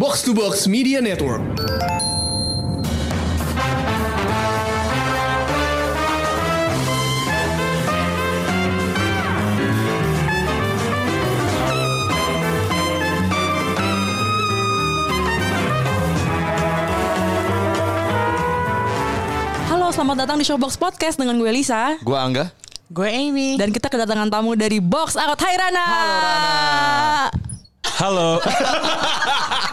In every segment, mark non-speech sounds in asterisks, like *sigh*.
Box to Box Media Network. Halo, selamat datang di Showbox Podcast dengan gue Lisa Gue Angga. Gue Amy. dan kita kedatangan tamu dari Box Out. Hai Rana. Halo, Rana. Halo. *laughs*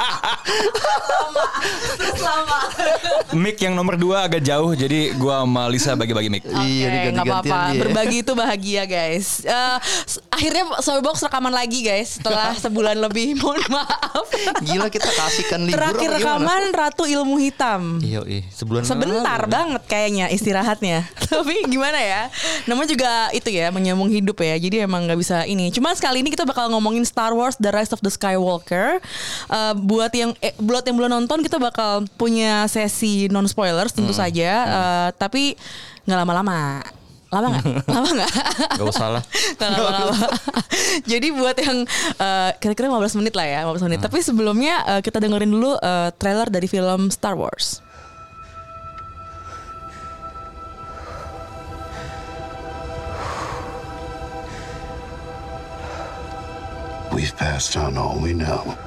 mic yang nomor dua agak jauh, jadi gua sama Lisa bagi-bagi mic. Oke, Iya, nggak diganti-gantian apa-apa. Berbagi itu bahagia, guys. Eh, s- akhirnya Showbox rekaman lagi, guys. Setelah sebulan lebih. *laughs* Mohon maaf. Gila kita kasihkan libur Terakhir rekaman Ratu Ilmu Hitam. Iya, sebulan Sebentar lalu. banget kayaknya istirahatnya. *laughs* Tapi gimana ya? Namanya juga itu ya menyambung hidup ya. Jadi emang nggak bisa ini. Cuma sekali ini kita bakal ngomongin Star Wars The Rise of the Skywalker. Eh, buat yang eh, buat yang belum nonton kita bakal punya sesi non spoilers tentu Hmm. saja. Eh, tapi nggak lama-lama. Lama nggak? *laughs* Lama nggak? Gak usah lah. *laughs* Nggak lama-lama. *laughs* Jadi buat yang eh, kira-kira 15 menit lah ya, 15 menit. Tapi sebelumnya eh, kita dengerin dulu eh, trailer dari film Star Wars. We've passed on all we know.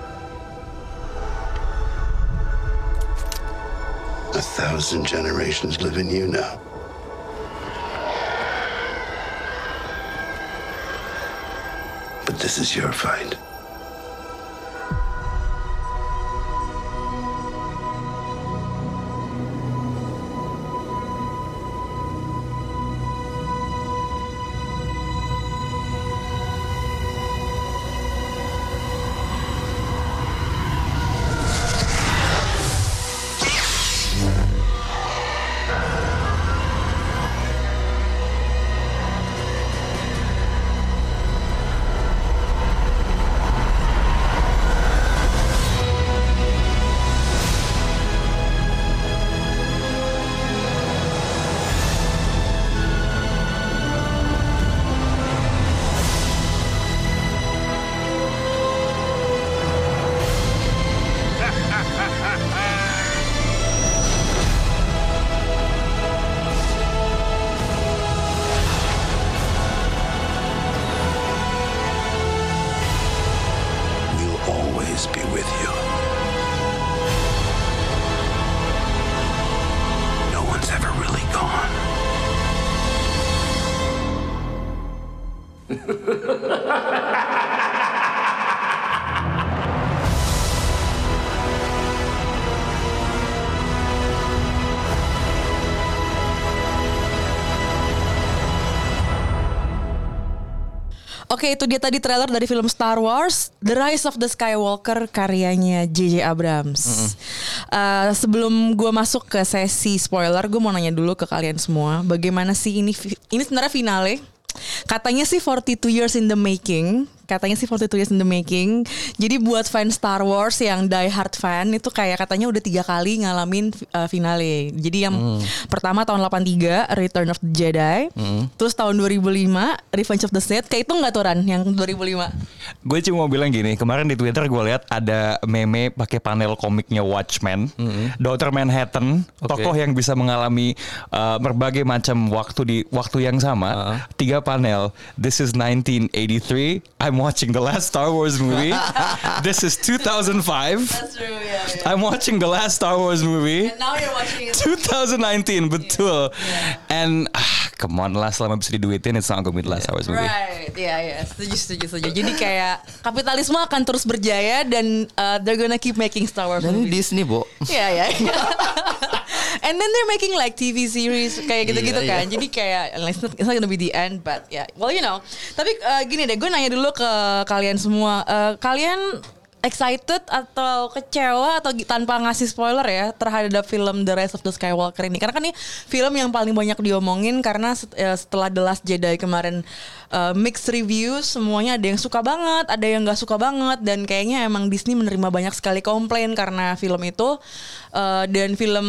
A thousand generations live in you now. But this is your fight. Oke itu dia tadi trailer dari film Star Wars The Rise of the Skywalker karyanya J.J. Abrams. Eh, sebelum gue masuk ke sesi spoiler, gue mau nanya dulu ke kalian semua, bagaimana sih ini ini sebenarnya finale? Katanya sih 42 years in the making. Katanya sih 42 years in the making. Jadi buat fans Star Wars yang die hard fan itu kayak katanya udah tiga kali ngalamin uh, finale. Jadi yang pertama tahun 83 Return of the Jedi. Terus tahun 2005 Revenge of the Sith. Kayak itu nggak tuh Ran yang 2005? Gue cuma mau bilang gini, kemarin di Twitter gue lihat ada meme pakai panel komiknya Watchmen, Dr. Manhattan, Oke. tokoh yang bisa mengalami uh, berbagai macam waktu di waktu yang sama. Tiga panel. This is 1983. I'm watching the last Star Wars movie. *laughs* This is 2005. That's true, yeah, I'm watching the last Star Wars movie. now you're watching it. 2019 betul. And ah, come on lah selama bisa diduitin it's not gonna be the last Star Wars movie. Right, ya ya, setuju setuju setuju. Jadi kayak kapitalisme akan terus berjaya dan uh, they're gonna keep making Star Wars Dan movies. Disney, Bo. Iya ya. *laughs* And then they're making like TV series kayak gitu-gitu Iya, kan. Jadi kayak it's not, it's not gonna be the end, but yeah. Well you know. Tapi uh, gini deh, gue nanya dulu ke kalian semua. Uh, kalian excited atau kecewa atau tanpa ngasih spoiler ya terhadap film The Rise of the Skywalker ini. Karena kan ini film yang paling banyak diomongin karena eh, setelah The Last Jedi kemarin eh, mixed reviews semuanya ada yang suka banget ada yang nggak suka banget dan kayaknya emang Disney menerima banyak sekali komplain karena film itu. Eh, dan film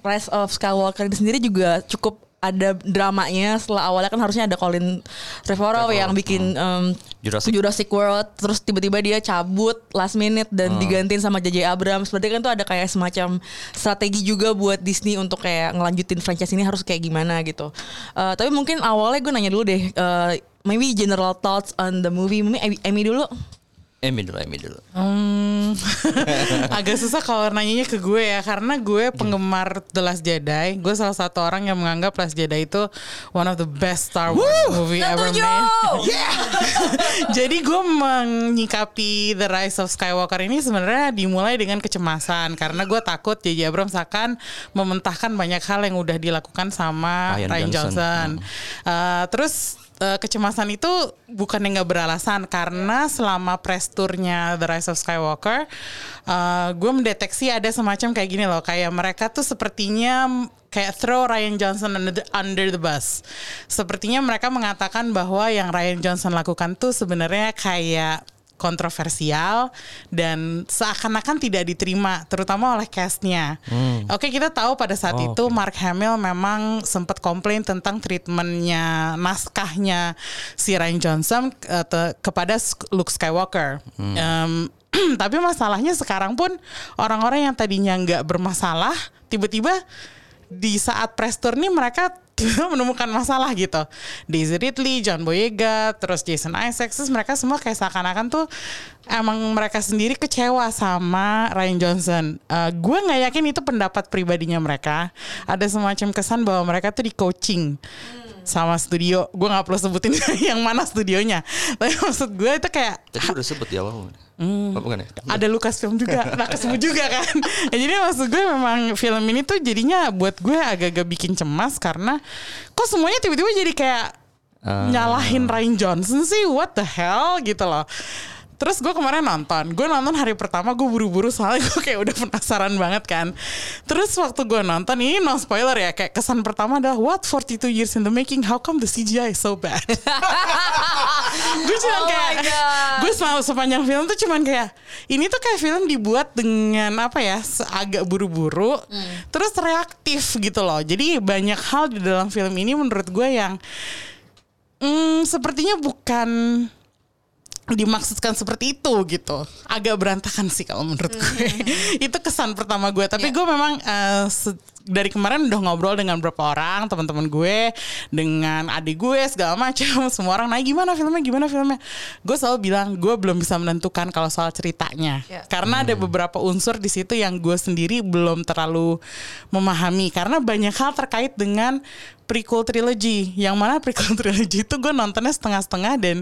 Rise of Skywalker itu sendiri juga cukup ada dramanya setelah awalnya kan harusnya ada Colin Trevorrow yang bikin um, Jurassic. Jurassic World terus tiba-tiba dia cabut last minute dan digantiin sama JJ Abrams. Berarti kan tuh ada kayak semacam strategi juga buat Disney untuk kayak ngelanjutin franchise ini harus kayak gimana gitu. Eh, tapi mungkin awalnya gue nanya dulu deh eh, maybe general thoughts on the movie. Amy, Amy dulu Emi dulu, Emi dulu. Hmm, *laughs* agak susah kalau nanyanya ke gue ya karena gue penggemar The Last Jedi. Gue salah satu orang yang menganggap Last Jedi itu one of the best Star Wars movie ever made. *laughs* *laughs* Jadi gue menyikapi The Rise of Skywalker ini sebenarnya dimulai dengan kecemasan karena gue takut J.J. Abrams akan mementahkan banyak hal yang udah dilakukan sama Ryan Ryan, Johnson. Johnson. Uh, terus uh, kecemasan itu bukan yang nggak beralasan karena selama press tournya The Rise of Skywalker, uh, gue mendeteksi ada semacam kayak gini loh, kayak mereka tuh sepertinya kayak throw Ryan Johnson under the, under the bus. Sepertinya mereka mengatakan bahwa yang Ryan Johnson lakukan tuh sebenarnya kayak kontroversial dan seakan-akan tidak diterima terutama oleh castnya. Oke kita tahu pada saat Oh, itu Mark Hamill memang sempat komplain tentang treatmentnya naskahnya si Ryan Johnson eh, te- kepada Luke Skywalker. Em, *clears throat* tapi masalahnya sekarang pun orang-orang yang tadinya nggak bermasalah tiba-tiba di saat press tour nih mereka *laughs* menemukan masalah gitu. Daisy Ridley, John Boyega, terus Jason Isaacs, terus mereka semua kayak seakan-akan tuh emang mereka sendiri kecewa sama Ryan Johnson. Eh, gue nggak yakin itu pendapat pribadinya mereka. Ada semacam kesan bahwa mereka tuh di coaching sama studio. Gue nggak perlu sebutin *laughs* yang mana studionya. Tapi maksud gue itu kayak Tadi udah sebut ya awal. Hmm. Oh, bukan ya? ada Lucasfilm juga, *laughs* nah kesemu juga kan. Ya, jadi maksud gue memang film ini tuh jadinya buat gue agak-agak bikin cemas karena kok semuanya tiba-tiba jadi kayak Ah. nyalahin Ryan Johnson sih, what the hell gitu loh. Terus gue kemarin nonton, gue nonton hari pertama gue buru-buru soalnya gue kayak udah penasaran banget kan. Terus waktu gue nonton ini no spoiler ya, kayak kesan pertama adalah what 42 years in the making, how come the CGI is so bad? *laughs* gue cuma Oh kayak gue sepanjang film tuh cuman kayak ini tuh kayak film dibuat dengan apa ya agak buru-buru terus reaktif gitu loh. Jadi banyak hal di dalam film ini menurut gue yang hmm, sepertinya bukan dimaksudkan seperti itu gitu. Agak berantakan sih kalau menurut gue. *laughs* Itu kesan pertama gue. Tapi gue memang eh, se- dari kemarin udah ngobrol dengan beberapa orang teman-teman gue dengan adik gue segala macam. *laughs* Semua orang nanya gimana filmnya? Gimana filmnya? Gue selalu bilang gue belum bisa menentukan kalau soal ceritanya. Ya. karena ada beberapa unsur di situ yang gue sendiri belum terlalu memahami. Karena banyak hal terkait dengan prequel trilogy. Yang mana prequel *laughs* trilogy itu gue nontonnya setengah-setengah dan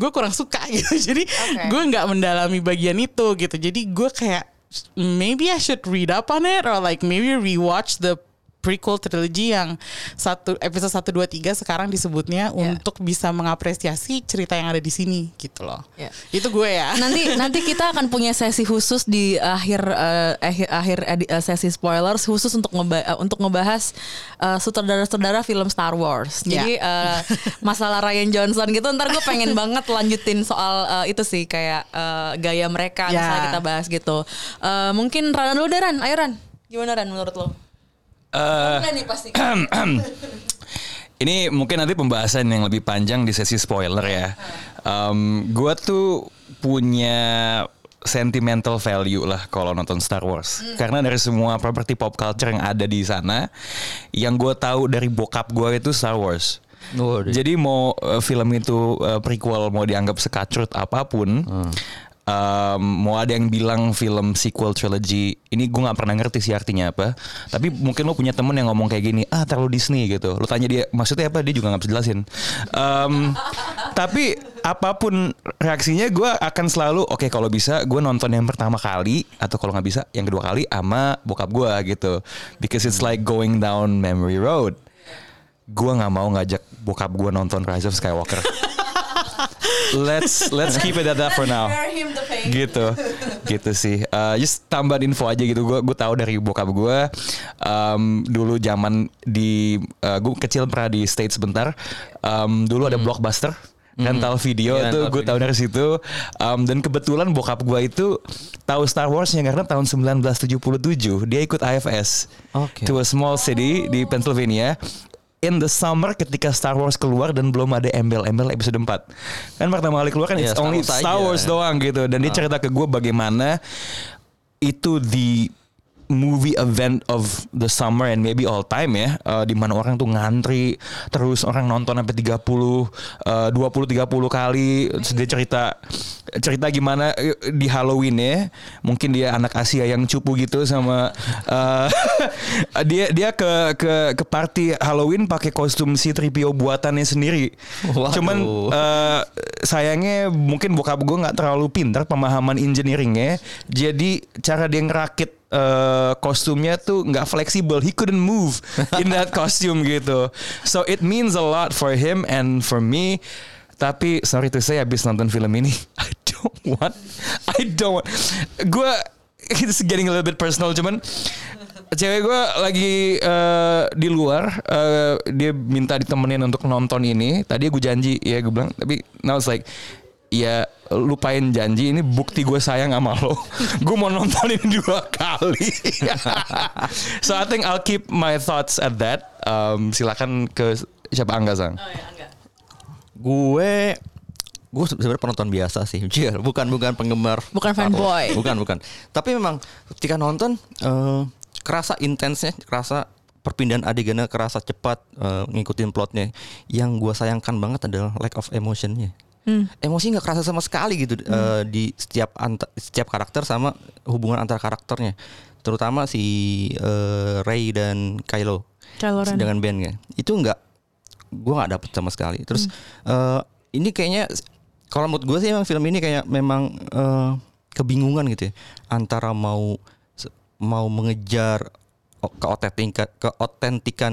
gue kurang suka *laughs* gitu. Jadi Oke. gue nggak mendalami bagian itu gitu. Jadi gue kayak maybe I should read up on it or like maybe rewatch the prequel trilogy yang satu episode 1 2 3 sekarang disebutnya Ya. untuk bisa mengapresiasi cerita yang ada di sini gitu loh. Ya. Itu gue ya. nanti *laughs* nanti kita akan punya sesi khusus di akhir eh, akhir akhir edi- eh, sesi spoilers khusus untuk ngeba- eh, untuk ngebahas eh, sutradara-sutradara film Star Wars. Ya. Jadi eh, masalah Ryan Johnson gitu ntar gue pengen banget lanjutin soal eh, itu sih kayak eh, gaya mereka Ya. misalnya kita bahas gitu. Eh, mungkin Ran dulu deh Ran, ayo Ran. Gimana Ran menurut lo? Eh, Udah nih pasti. *clears throat* Ini mungkin nanti pembahasan yang lebih panjang di sesi spoiler ya. Um, gua tuh punya sentimental value lah kalau nonton Star Wars. Karena dari semua properti pop culture yang ada di sana, yang gue tahu dari bokap gue itu Star Wars. Waduh. Jadi mau uh, film itu uh, prequel mau dianggap sekacrut apa pun, um, mau ada yang bilang film sequel trilogy, ini gue nggak pernah ngerti sih artinya apa. Tapi mungkin lo punya temen yang ngomong kayak gini, ah terlalu Disney gitu. Lo tanya dia maksudnya apa, dia juga nggak bisa jelasin. Um, tapi apa pun reaksinya, gue akan selalu oke kalau bisa gue nonton yang pertama kali atau kalau nggak bisa yang kedua kali sama bokap gue gitu. Because it's like going down memory road gue nggak mau ngajak bokap gue nonton Rise of Skywalker. Let's let's keep it at that for now. Gitu, gitu sih. Uh, just tambahin info aja gitu. Gue gue tahu dari bokap gue um, dulu zaman di gue kecil pernah di States sebentar. Um, dulu ada blockbuster. rental video Iya, tuh rental gue tahu dari situ Um, dan kebetulan bokap gue itu tahu Star Warsnya karena tahun 1977 dia ikut IFS Oke. to a small city di Pennsylvania in the summer ketika Star Wars keluar dan belum ada embel-embel episode 4. Kan pertama kali keluar kan Iya, it's Star only Wars Star aja. Wars doang gitu dan dia cerita ke gue bagaimana itu di movie event of the summer and maybe all time ya uh, di mana orang tuh ngantri terus orang nonton sampai 30 uh, 20 30 kali. Terus dia cerita cerita gimana eh, di Halloween ya. Mungkin dia anak Asia yang cupu gitu sama uh, *laughs* dia dia ke ke ke party Halloween pakai kostum si 3PO buatannya sendiri. Waduh. cuman uh, sayangnya mungkin bokap gue nggak terlalu pintar pemahaman engineeringnya. Jadi cara dia ngerakit uh, kostumnya tuh nggak fleksibel. He couldn't move in *laughs* that costume gitu. So it means a lot for him and for me. Tapi sorry to say habis nonton film ini *laughs* I don't want I don't want. Gue *laughs* it's getting a little bit personal cuman cewek gue lagi eh, di luar eh, dia minta ditemenin untuk nonton ini. Tadi gue janji ya gue bilang tapi now it's like ya lupain janji ini bukti gue sayang sama lo *laughs* gue mau nonton ini dua kali *laughs* so I think I'll keep my thoughts at that Um, silakan ke siapa Angga sang Gue gue sebenarnya penonton biasa sih, *laughs* Jir. bukan bukan penggemar, Bukan fanboy. bukan bukan. Tapi memang ketika nonton eh, kerasa intensnya, kerasa perpindahan adegannya kerasa cepat eh, ngikutin plotnya. Yang gue sayangkan banget adalah lack of emotionnya. Emosi nggak kerasa sama sekali gitu eh, di setiap anta- setiap karakter sama hubungan antar karakternya, terutama si eh, Rey dan Kylo. Kylo Ren. dengan bandnya itu nggak gue nggak dapet sama sekali. Terus eh, ini kayaknya kalau menurut gue sih emang film ini kayak memang eh, kebingungan gitu ya. Antara mau mau mengejar keotentikan keotentikan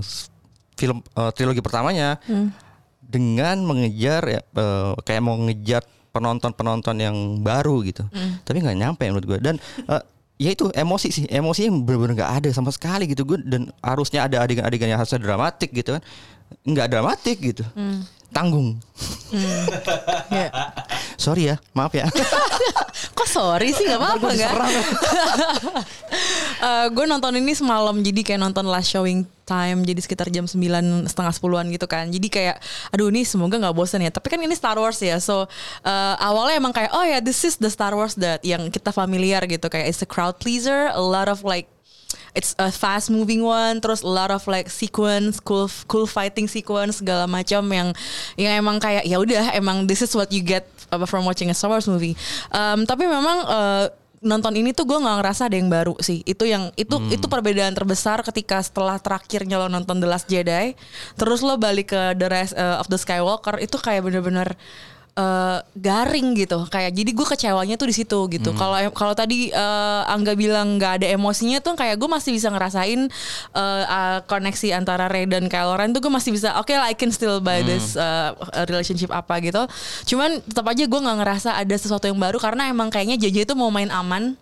s- film eh, trilogi pertamanya dengan mengejar ya eh, kayak mau ngejar penonton-penonton yang baru gitu. Tapi nggak nyampe menurut gue dan eh, ya itu emosi sih. Emosi yang benar-benar nggak ada sama sekali gitu. Gue dan harusnya ada adegan-adegan yang harusnya dramatik gitu kan. Nggak dramatik gitu tanggung. Ya. sorry ya maaf ya. *laughs* Kok sorry sih? Nggak apa-apa nggak? *laughs* gue nonton ini semalam jadi kayak nonton last showing time jadi sekitar jam 9 setengah sepuluhan gitu kan. Jadi kayak aduh ini semoga nggak bosan ya. Tapi kan ini Star Wars ya so uh, awalnya emang kayak oh ya this is the Star Wars that yang kita familiar gitu. Kayak it's a crowd pleaser a lot of like it's a fast moving one terus a lot of like sequence cool cool fighting sequence segala macam yang yang emang kayak ya udah emang this is what you get uh, from watching a Star Wars movie. Um, tapi memang uh, nonton ini tuh gue nggak ngerasa ada yang baru sih. Itu yang itu itu perbedaan terbesar ketika setelah terakhirnya lo nonton The Last Jedi terus lo balik ke The Rise uh, of the Skywalker itu kayak bener-bener uh, garing gitu. Kayak jadi gue kecewanya tuh di situ gitu. Kalau kalau tadi uh, Angga bilang nggak ada emosinya tuh kayak gue masih bisa ngerasain uh, uh, koneksi antara Rey dan Kylo Ren tuh gue masih bisa oke lah I can still buy this uh, relationship apa gitu. Cuman tetap aja gue nggak ngerasa ada sesuatu yang baru karena emang kayaknya JJ itu mau main aman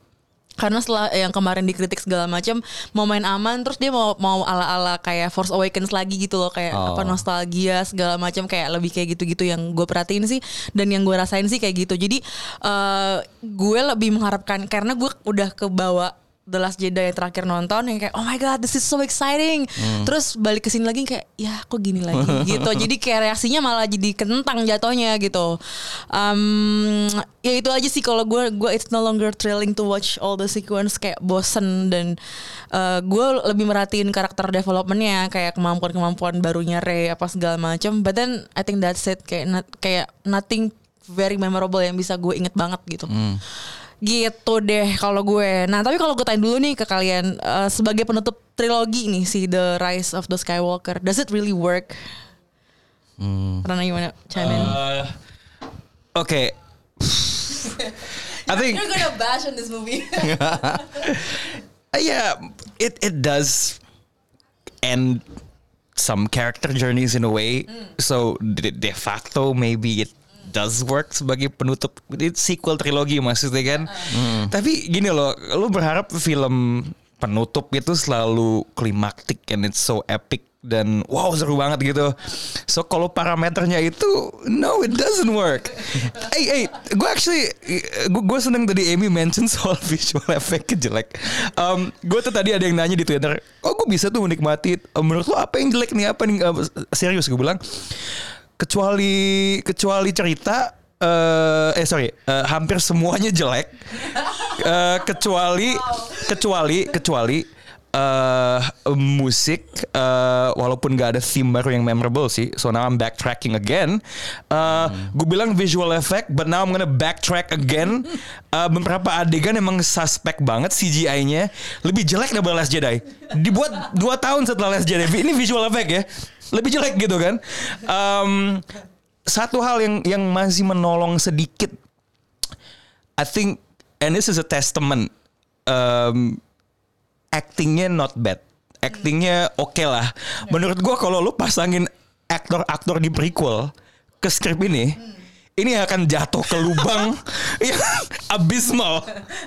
karena setelah yang kemarin dikritik segala macam mau main aman terus dia mau mau ala ala kayak Force Awakens lagi gitu loh kayak Oh. apa nostalgia segala macam kayak lebih kayak gitu-gitu yang gue perhatiin sih dan yang gue rasain sih kayak gitu jadi eh, gue lebih mengharapkan karena gue udah kebawa The Last Jedi yang terakhir nonton yang kayak oh my god this is so exciting. Terus balik ke sini lagi kayak ya kok gini lagi? *laughs* Gitu. Jadi kayak reaksinya malah jadi kentang jatuhnya gitu. Um, ya itu aja sih kalau gue gue it's no longer thrilling to watch all the sequence kayak bosen dan uh, gue lebih merhatiin karakter developmentnya kayak kemampuan-kemampuan barunya Rey apa segala macam but then I think that's it. Kayak not- kayak nothing very memorable yang bisa gue inget banget gitu gitu deh kalau gue. Nah tapi kalau gue tanya dulu nih ke kalian eh, sebagai penutup trilogi nih si The Rise of the Skywalker, does it really work? Karena gimana? Chime in. Oke. *laughs* I think You're gonna bash on this movie. Uh, *laughs* yeah, it it does end some character journeys in a way. So de, de facto maybe it does work sebagai penutup sequel trilogi maksudnya kan. Tapi gini loh, lu berharap film penutup itu selalu klimaktik and it's so epic dan wow seru banget gitu. So kalau parameternya itu no it doesn't work. *laughs* hey hey, gue actually gue seneng tadi Amy mention soal *laughs* visual effect jelek. Um, gue tuh tadi ada yang nanya di Twitter, oh gue bisa tuh menikmati. menurut lo apa yang jelek nih apa nih? Uh, serius gue bilang kecuali kecuali cerita eh eh sorry eh, hampir semuanya jelek. *laughs* Eh, kecuali kecuali kecuali eh musik eh walaupun gak ada theme baru yang memorable sih so now I'm backtracking again. Eh gue bilang visual effect but now I'm gonna backtrack again. *laughs* Eh, beberapa adegan emang suspek banget CGI-nya lebih jelek daripada Last Jedi. Dibuat dua tahun setelah Last Jedi. Ini visual effect ya lebih jelek gitu kan. Em, satu hal yang yang masih menolong sedikit I think and this is a testament um, actingnya not bad. Actingnya oke lah. Menurut gua kalau lu pasangin aktor-aktor di prequel ke skrip ini ini akan jatuh ke lubang. *laughs* Yang abysmal.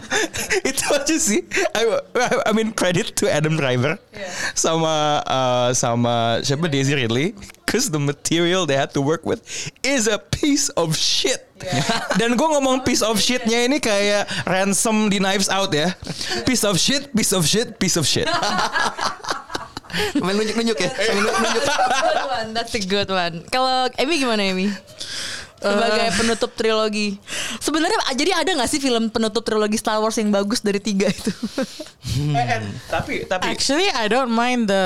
*laughs* Itu aja sih. I, I mean credit to Adam Driver. Sama uh, sama siapa? Daisy Ridley. Cause the material they had to work with is a piece of shit. *laughs* Dan gue ngomong piece of shitnya ini kayak ransom di Knives Out ya. Piece of shit piece of shit piece of shit. Main nunjuk-nunjuk ya. Nunjuk-nunjuk. that's a good one. Kalau Amy gimana Amy? Sebagai penutup trilogi. Sebenarnya jadi ada nggak sih film penutup trilogi Star Wars yang bagus dari tiga itu? tapi tapi Actually, I don't mind the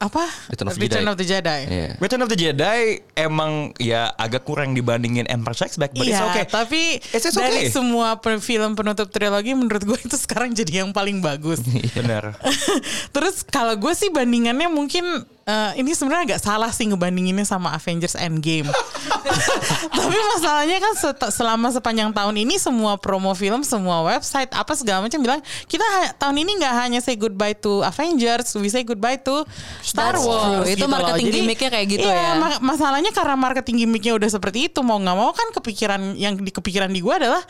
apa Return of the Return Jedi. of the Jedi. Iya. Return of the Jedi emang ya agak kurang dibandingin Empire Strikes Back, but it's Iya, okay. tapi It's- it's dari okay. semua film penutup trilogi menurut gue itu sekarang jadi yang paling bagus. Benar. *laughs* Terus kalau gue sih bandingannya mungkin eh, ini sebenarnya agak salah sih ngebandinginnya sama Avengers Endgame. *laughs* *laughs* Tapi masalahnya kan selama sepanjang tahun ini semua promo film, semua website apa segala macam bilang kita tahun ini nggak hanya say goodbye to Avengers, we say goodbye to Star That's Wars. true. Itu loh. marketing Jadi, gimmicknya kayak gitu iya, ya. ma- masalahnya karena marketing gimmicknya udah seperti itu mau nggak mau kan kepikiran yang di kepikiran di gue adalah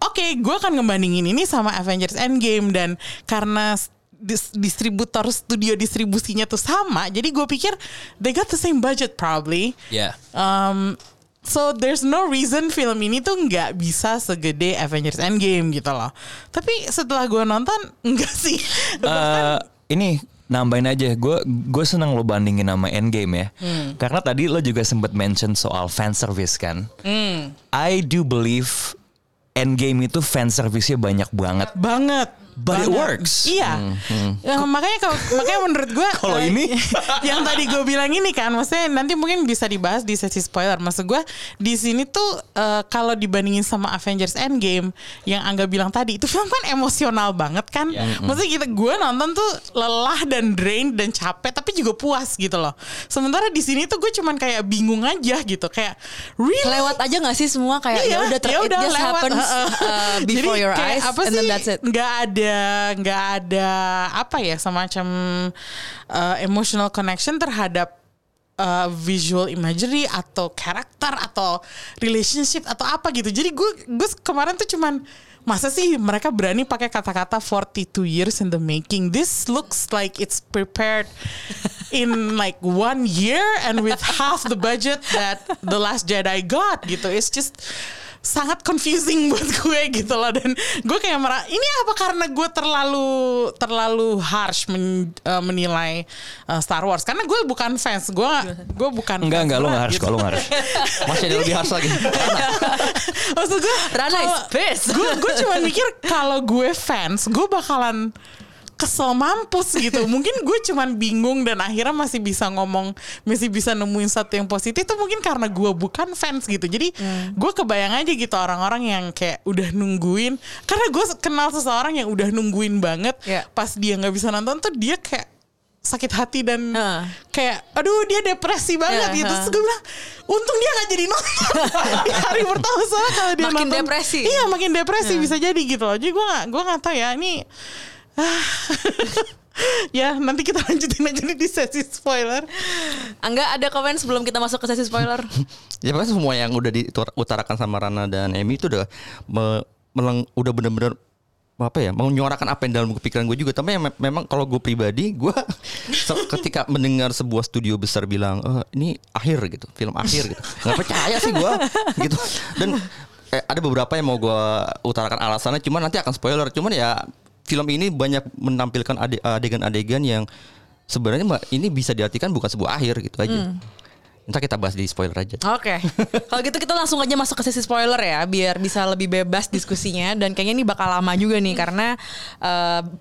oke gue akan ngebandingin ini sama Avengers Endgame dan karena dis- distributor studio distribusinya tuh sama jadi gue pikir they got the same budget probably Ya. Um, so there's no reason film ini tuh nggak bisa segede Avengers Endgame gitu loh. Tapi setelah gue nonton *laughs* enggak sih. Eh, ini nambahin aja gue gue senang lo bandingin sama Endgame ya karena tadi lo juga sempat mention soal fan service kan I do believe Endgame itu fan service-nya banyak banget banget. But it Banget. works. Iya. Ya, makanya kalau makanya menurut gue *laughs* Kalau eh, ini? *laughs* yang tadi gue bilang ini kan, maksudnya nanti mungkin bisa dibahas di sesi spoiler. Maksud gue di sini tuh eh, kalau dibandingin sama Avengers Endgame yang Angga bilang tadi itu film kan emosional banget kan. Maksudnya kita gue nonton tuh lelah dan drain dan capek tapi juga puas gitu loh. Sementara di sini tuh gue cuman kayak bingung aja gitu kayak really Lewat aja nggak sih semua kayak ya udah ter- ya it udah lewat happens heeh. uh, before Jadi your kayak eyes apa and sih, then that's it. nggak ada nggak ada apa ya semacam uh, emotional connection terhadap uh, visual imagery atau karakter atau relationship atau apa gitu. Jadi gue gue kemarin tuh cuman masa sih mereka berani pakai kata-kata 42 years in the making? This looks like it's prepared in like one year and with half the budget that the last Jedi got gitu. It's just sangat confusing *laughs* buat gue gitu loh dan gue kayak merah ini apa karena gue terlalu terlalu harsh men- eh, menilai eh, Star Wars karena gue bukan fans gue gue bukan enggak enggak lo nggak harus gitu. kalau nggak harus *laughs* Masih ada lebih harus lagi. *laughs* maksud gue Rana is pissed. gue gue cuma mikir kalau gue fans gue bakalan kesel mampus gitu mungkin gue cuman bingung dan akhirnya masih bisa ngomong masih bisa nemuin satu yang positif itu mungkin karena gue bukan fans gitu jadi gue kebayang aja gitu orang-orang yang kayak udah nungguin karena gue kenal seseorang yang udah nungguin banget Ya. pas dia nggak bisa nonton tuh dia kayak sakit hati dan Heeh. kayak aduh dia depresi banget Ya, gitu terus gue bilang untung dia nggak jadi nonton *laughs* di hari pertama soalnya kalau dia Makin nonton depresi. iya makin depresi bisa jadi gitu loh jadi gue gak gue nggak tahu ya ini. *laughs* ya nanti kita lanjutin aja nih di sesi spoiler. Angga ada komen sebelum kita masuk ke sesi spoiler? *laughs* Ya pokoknya semua yang udah diutarakan sama Rana dan Emi itu udah me- meleng, udah bener-bener apa ya menyuarakan apa yang dalam pikiran gue juga. Tapi me- memang kalau gue pribadi gue *laughs* ketika mendengar sebuah studio besar bilang "Eh, ini akhir gitu film akhir gitu. Nggak percaya sih gue gitu. Dan eh, ada beberapa yang mau gue utarakan alasannya cuman nanti akan spoiler. Cuman ya film ini banyak menampilkan ade- adegan-adegan yang sebenarnya mbak ini bisa diartikan bukan sebuah akhir gitu aja Ntar kita bahas di spoiler aja Oke, *laughs* kalau gitu kita langsung aja masuk ke sesi spoiler ya, biar bisa lebih bebas diskusinya. Dan kayaknya ini bakal lama juga nih, karena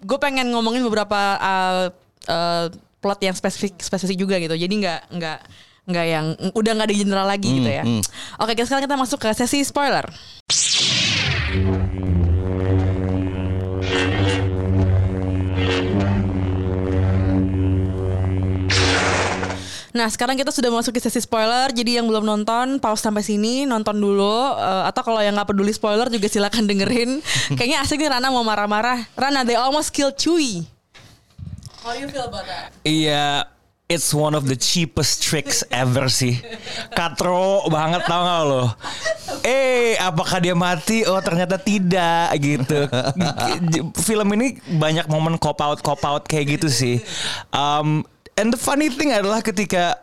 gue pengen ngomongin beberapa uh, uh, plot yang spesifik spesifik juga gitu. Jadi nggak nggak nggak yang udah nggak ada general lagi gitu ya. Oke, guys, sekarang kita masuk ke sesi spoiler. Nah sekarang kita sudah masuk ke sesi spoiler Jadi yang belum nonton pause sampai sini Nonton dulu Eh, Atau kalau yang gak peduli spoiler juga silakan dengerin *laughs* Kayaknya asik nih Rana mau marah-marah Rana they almost killed Chewie How do you feel about that? Iya, it's one of the cheapest tricks ever sih. Katro banget tau gak lo? Eh, apakah dia mati? Oh ternyata tidak gitu. *laughs* Film ini banyak momen cop out cop out kayak gitu sih. Um, and the funny thing adalah ketika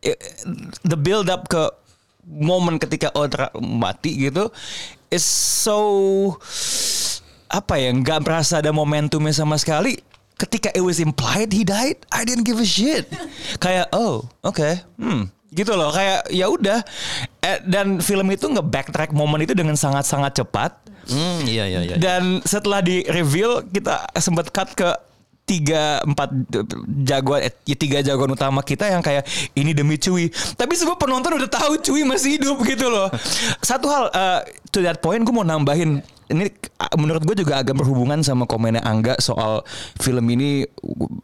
eh, the build up ke momen ketika Otra mati gitu is so apa ya nggak merasa ada momentumnya sama sekali. Ketika it was implied he died I didn't give a shit. Kayak oh oke hmm gitu loh. Kayak ya udah. Eh, dan film itu nge backtrack momen itu dengan sangat sangat cepat. Hmm iya iya iya dan setelah di reveal kita sempat cut ke tiga empat jagoan eh, tiga jagoan utama kita yang kayak ini demi Cui tapi semua penonton udah tahu Cui masih hidup gitu loh. *laughs* Satu hal eh, to that point gue mau nambahin. Ini uh, menurut gue juga agak berhubungan sama komennya Angga soal film ini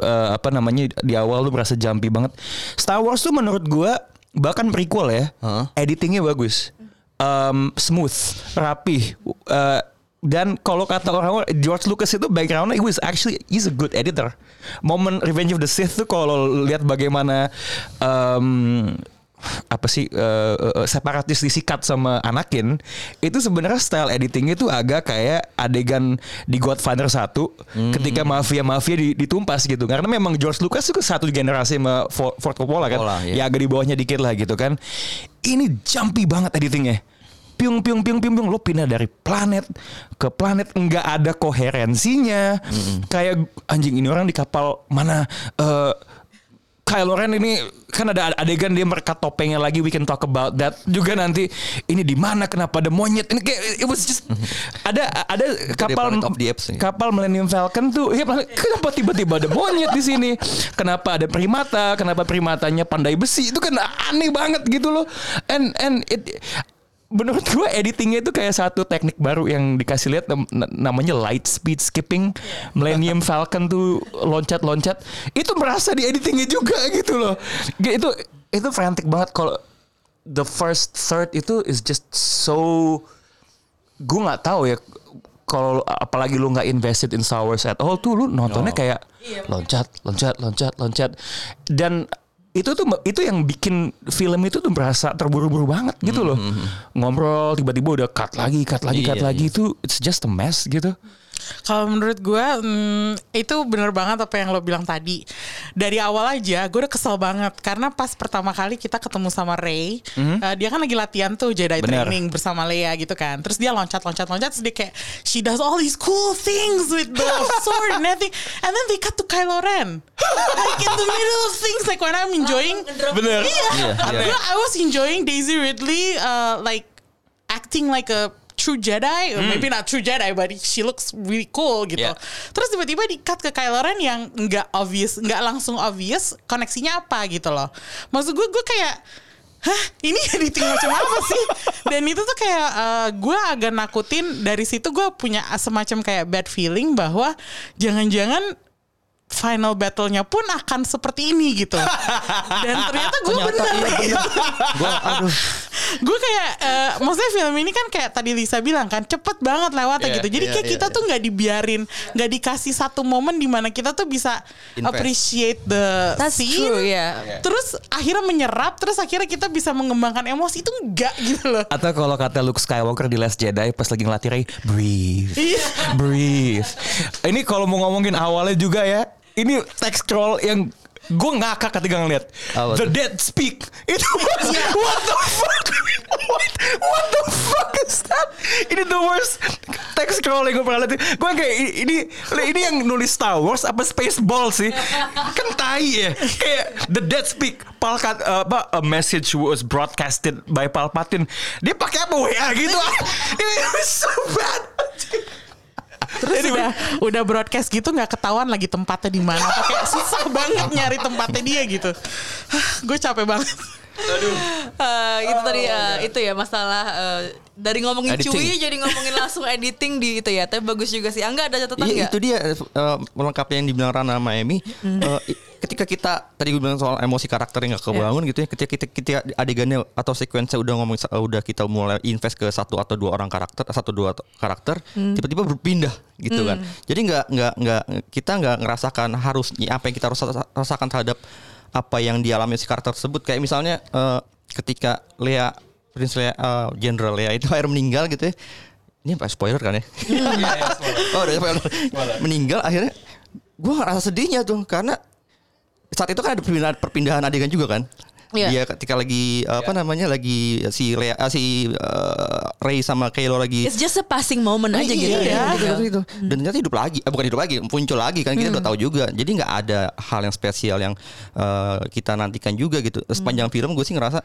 uh, apa namanya di awal lu merasa jumpy banget. Star Wars tuh menurut gue bahkan prequel ya Hah? editingnya bagus. Um, smooth rapi uh, dan kalau kata orang George Lucas itu backgroundnya he was actually he's a good editor. Momen Revenge of the Sith tuh kalau lihat bagaimana um, apa sih uh, uh, separatis disikat sama Anakin itu sebenarnya style editingnya tuh agak kayak adegan di Godfather 1 ketika mafia mafia ditumpas gitu. Karena memang George Lucas itu satu generasi sama Ford Coppola kan? Coppola, iya. ya agak di bawahnya dikit lah gitu kan. Ini jumpy banget editingnya piung piung piung piung piung. Lo pindah dari planet ke planet nggak ada koherensinya. Kayak anjing ini orang di kapal mana? Eh Kylo Ren ini kan ada adegan dia merekat topengnya lagi we can talk about that juga nanti. Ini di mana? Kenapa ada monyet? Ini kayak it was just ada ada kapal kapal Millennium Falcon tuh ya kenapa tiba-tiba ada monyet di sini? Kenapa ada primata? Kenapa primatanya pandai besi? Itu kan aneh banget gitu loh. And and it menurut gue editingnya itu kayak satu teknik baru yang dikasih lihat nam- na- namanya light speed skipping. Millennium *laughs* Falcon tuh loncat-loncat. Itu merasa di editingnya juga *laughs* gitu loh. Itu itu frantic banget kalau the first third itu is just so gue nggak tahu ya kalau apalagi lu nggak invested in Star Wars at all tuh lu nontonnya kayak loncat loncat loncat loncat. Dan itu tuh itu yang bikin film itu tuh berasa terburu-buru banget gitu loh. ngobrol tiba-tiba udah cut lagi cut lagi cut Iya, lagi itu it's just a mess gitu Kalau menurut gue hmm, itu bener banget apa yang lo bilang tadi. Dari awal aja gue udah kesel banget karena pas pertama kali kita ketemu sama Ray, eh, dia kan lagi latihan tuh Jedi Bener. training bersama Leia gitu kan. Terus dia loncat loncat loncat terus dia kayak she does all these cool things with the *laughs* sword and everything. And then they cut to Kylo Ren. like in the middle of things like when I'm enjoying bener Iya, Iya, iya. Gue- I was enjoying Daisy Ridley uh, like acting like a true Jedi, or maybe not true Jedi, but she looks really cool gitu. Yeah. Terus tiba-tiba di cut ke Kylo Ren yang nggak obvious, nggak langsung obvious koneksinya apa gitu loh. Maksud gue, gue kayak Hah, ini *laughs* editing macam apa sih? Dan itu tuh kayak uh, gue agak nakutin dari situ gue punya semacam kayak bad feeling bahwa jangan-jangan final battle-nya pun akan seperti ini gitu. Dan ternyata gue bener. Gua aduh gue kayak eh, maksudnya film ini kan kayak tadi Lisa bilang kan cepet banget lewatnya Iya, gitu jadi iya, kayak iya, kita iya. tuh nggak dibiarin nggak dikasih satu momen di mana kita tuh bisa Invest. appreciate the That's scene true, ya. terus akhirnya menyerap terus akhirnya kita bisa mengembangkan emosi itu enggak gitu loh Atau kalau kata Luke Skywalker di Last Jedi pas lagi ngelatih Rey, breathe, Iya. breathe. Ini kalau mau ngomongin awalnya juga ya, ini text scroll yang gue ngakak ketika ngeliat. Apa The? Dead Speak. Itu was, *laughs* what the fuck? What, what the fuck is that? Ini the worst text scroll yang gue pernah lihat gue kayak ini, ini ini yang nulis Star Wars apa Spaceball sih? Kan tai ya. Kayak The Dead Speak. Palkat apa a message was broadcasted by Palpatine. Dia pakai apa WA gitu? *laughs* Ini was so bad terus udah udah broadcast gitu nggak ketahuan lagi tempatnya di mana. Kayak susah banget nyari tempatnya dia gitu. Gue capek banget Eh, itu tadi eh, itu ya masalah eh, dari ngomongin Editing. cuy jadi ngomongin langsung editing di itu ya. Tapi bagus juga sih. Angga ada catatan Iya itu dia eh, melengkapi yang dibilang Rana sama Emi. I- ketika kita tadi gue bilang soal emosi karakter yang gak kebangun gitu ya. Ketika kita, kita adegannya atau sekuensinya udah ngomong udah kita mulai invest ke satu atau dua orang karakter, satu dua to- karakter, tiba-tiba berpindah gitu kan. Jadi nggak nggak nggak kita nggak ngerasakan harus apa yang kita rasa- rasakan terhadap apa yang dialami si karakter tersebut. Kayak misalnya eh, ketika Lea Prince Lea eh, General Lea itu akhirnya meninggal gitu ya. Ini apa spoiler kan ya? oh udah spoiler. Meninggal akhirnya gue ngerasa sedihnya tuh karena saat itu kan ada perpindahan, perpindahan adegan juga kan. Iya. Dia ketika lagi apa namanya lagi si Lea ah, si eh, Ray sama Kylo lagi It's just a passing moment aja gitu Iya, ya. gitu, gitu, gitu. Dan ternyata hidup lagi, eh, bukan hidup lagi, muncul lagi kan kita udah tahu juga. Jadi nggak ada hal yang spesial yang eh, kita nantikan juga gitu. Sepanjang film gue sih ngerasa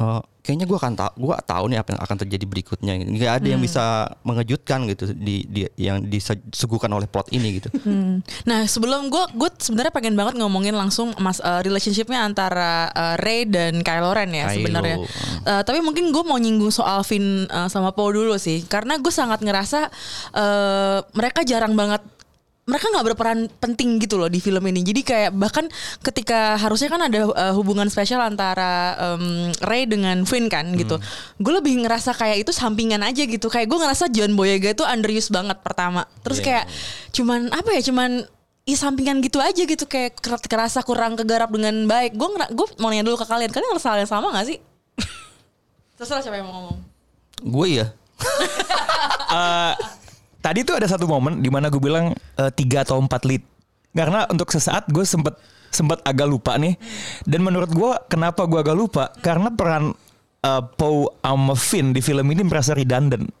eh, kayaknya gue akan tahu, gue tahu nih apa yang akan terjadi berikutnya. Nggak ada yang bisa mengejutkan gitu di, di yang disuguhkan oleh plot ini gitu. *laughs* Hmm. Nah sebelum gue gue sebenarnya pengen banget ngomongin langsung mas eh, relationshipnya antara eh, Rey dan Kylo Ren ya sebenarnya. Eh, tapi mungkin gue mau nyinggung soal Finn eh, sama Poe dulu sih, karena gue sangat ngerasa eh, mereka jarang banget mereka nggak berperan penting gitu loh di film ini. Jadi kayak bahkan ketika harusnya kan ada uh, hubungan spesial antara um, Ray dengan Finn kan gitu. Gue lebih ngerasa kayak itu sampingan aja gitu. Kayak gue ngerasa John Boyega itu underused banget pertama. Terus kayak cuman apa ya cuman i sampingan gitu aja gitu kayak ker- kerasa kurang kegarap dengan baik. Gue gue mau nanya dulu ke kalian, kalian ngerasa hal yang sama gak sih? *laughs* Terserah siapa yang mau ngomong. gue ya. *laughs* Eh, tadi tuh ada satu momen di mana gue bilang eh, tiga atau empat lead. Karena untuk sesaat gue sempet sempat agak lupa nih. Dan menurut gue kenapa gue agak lupa? Karena peran eh, Poe sama Finn di film ini merasa redundant.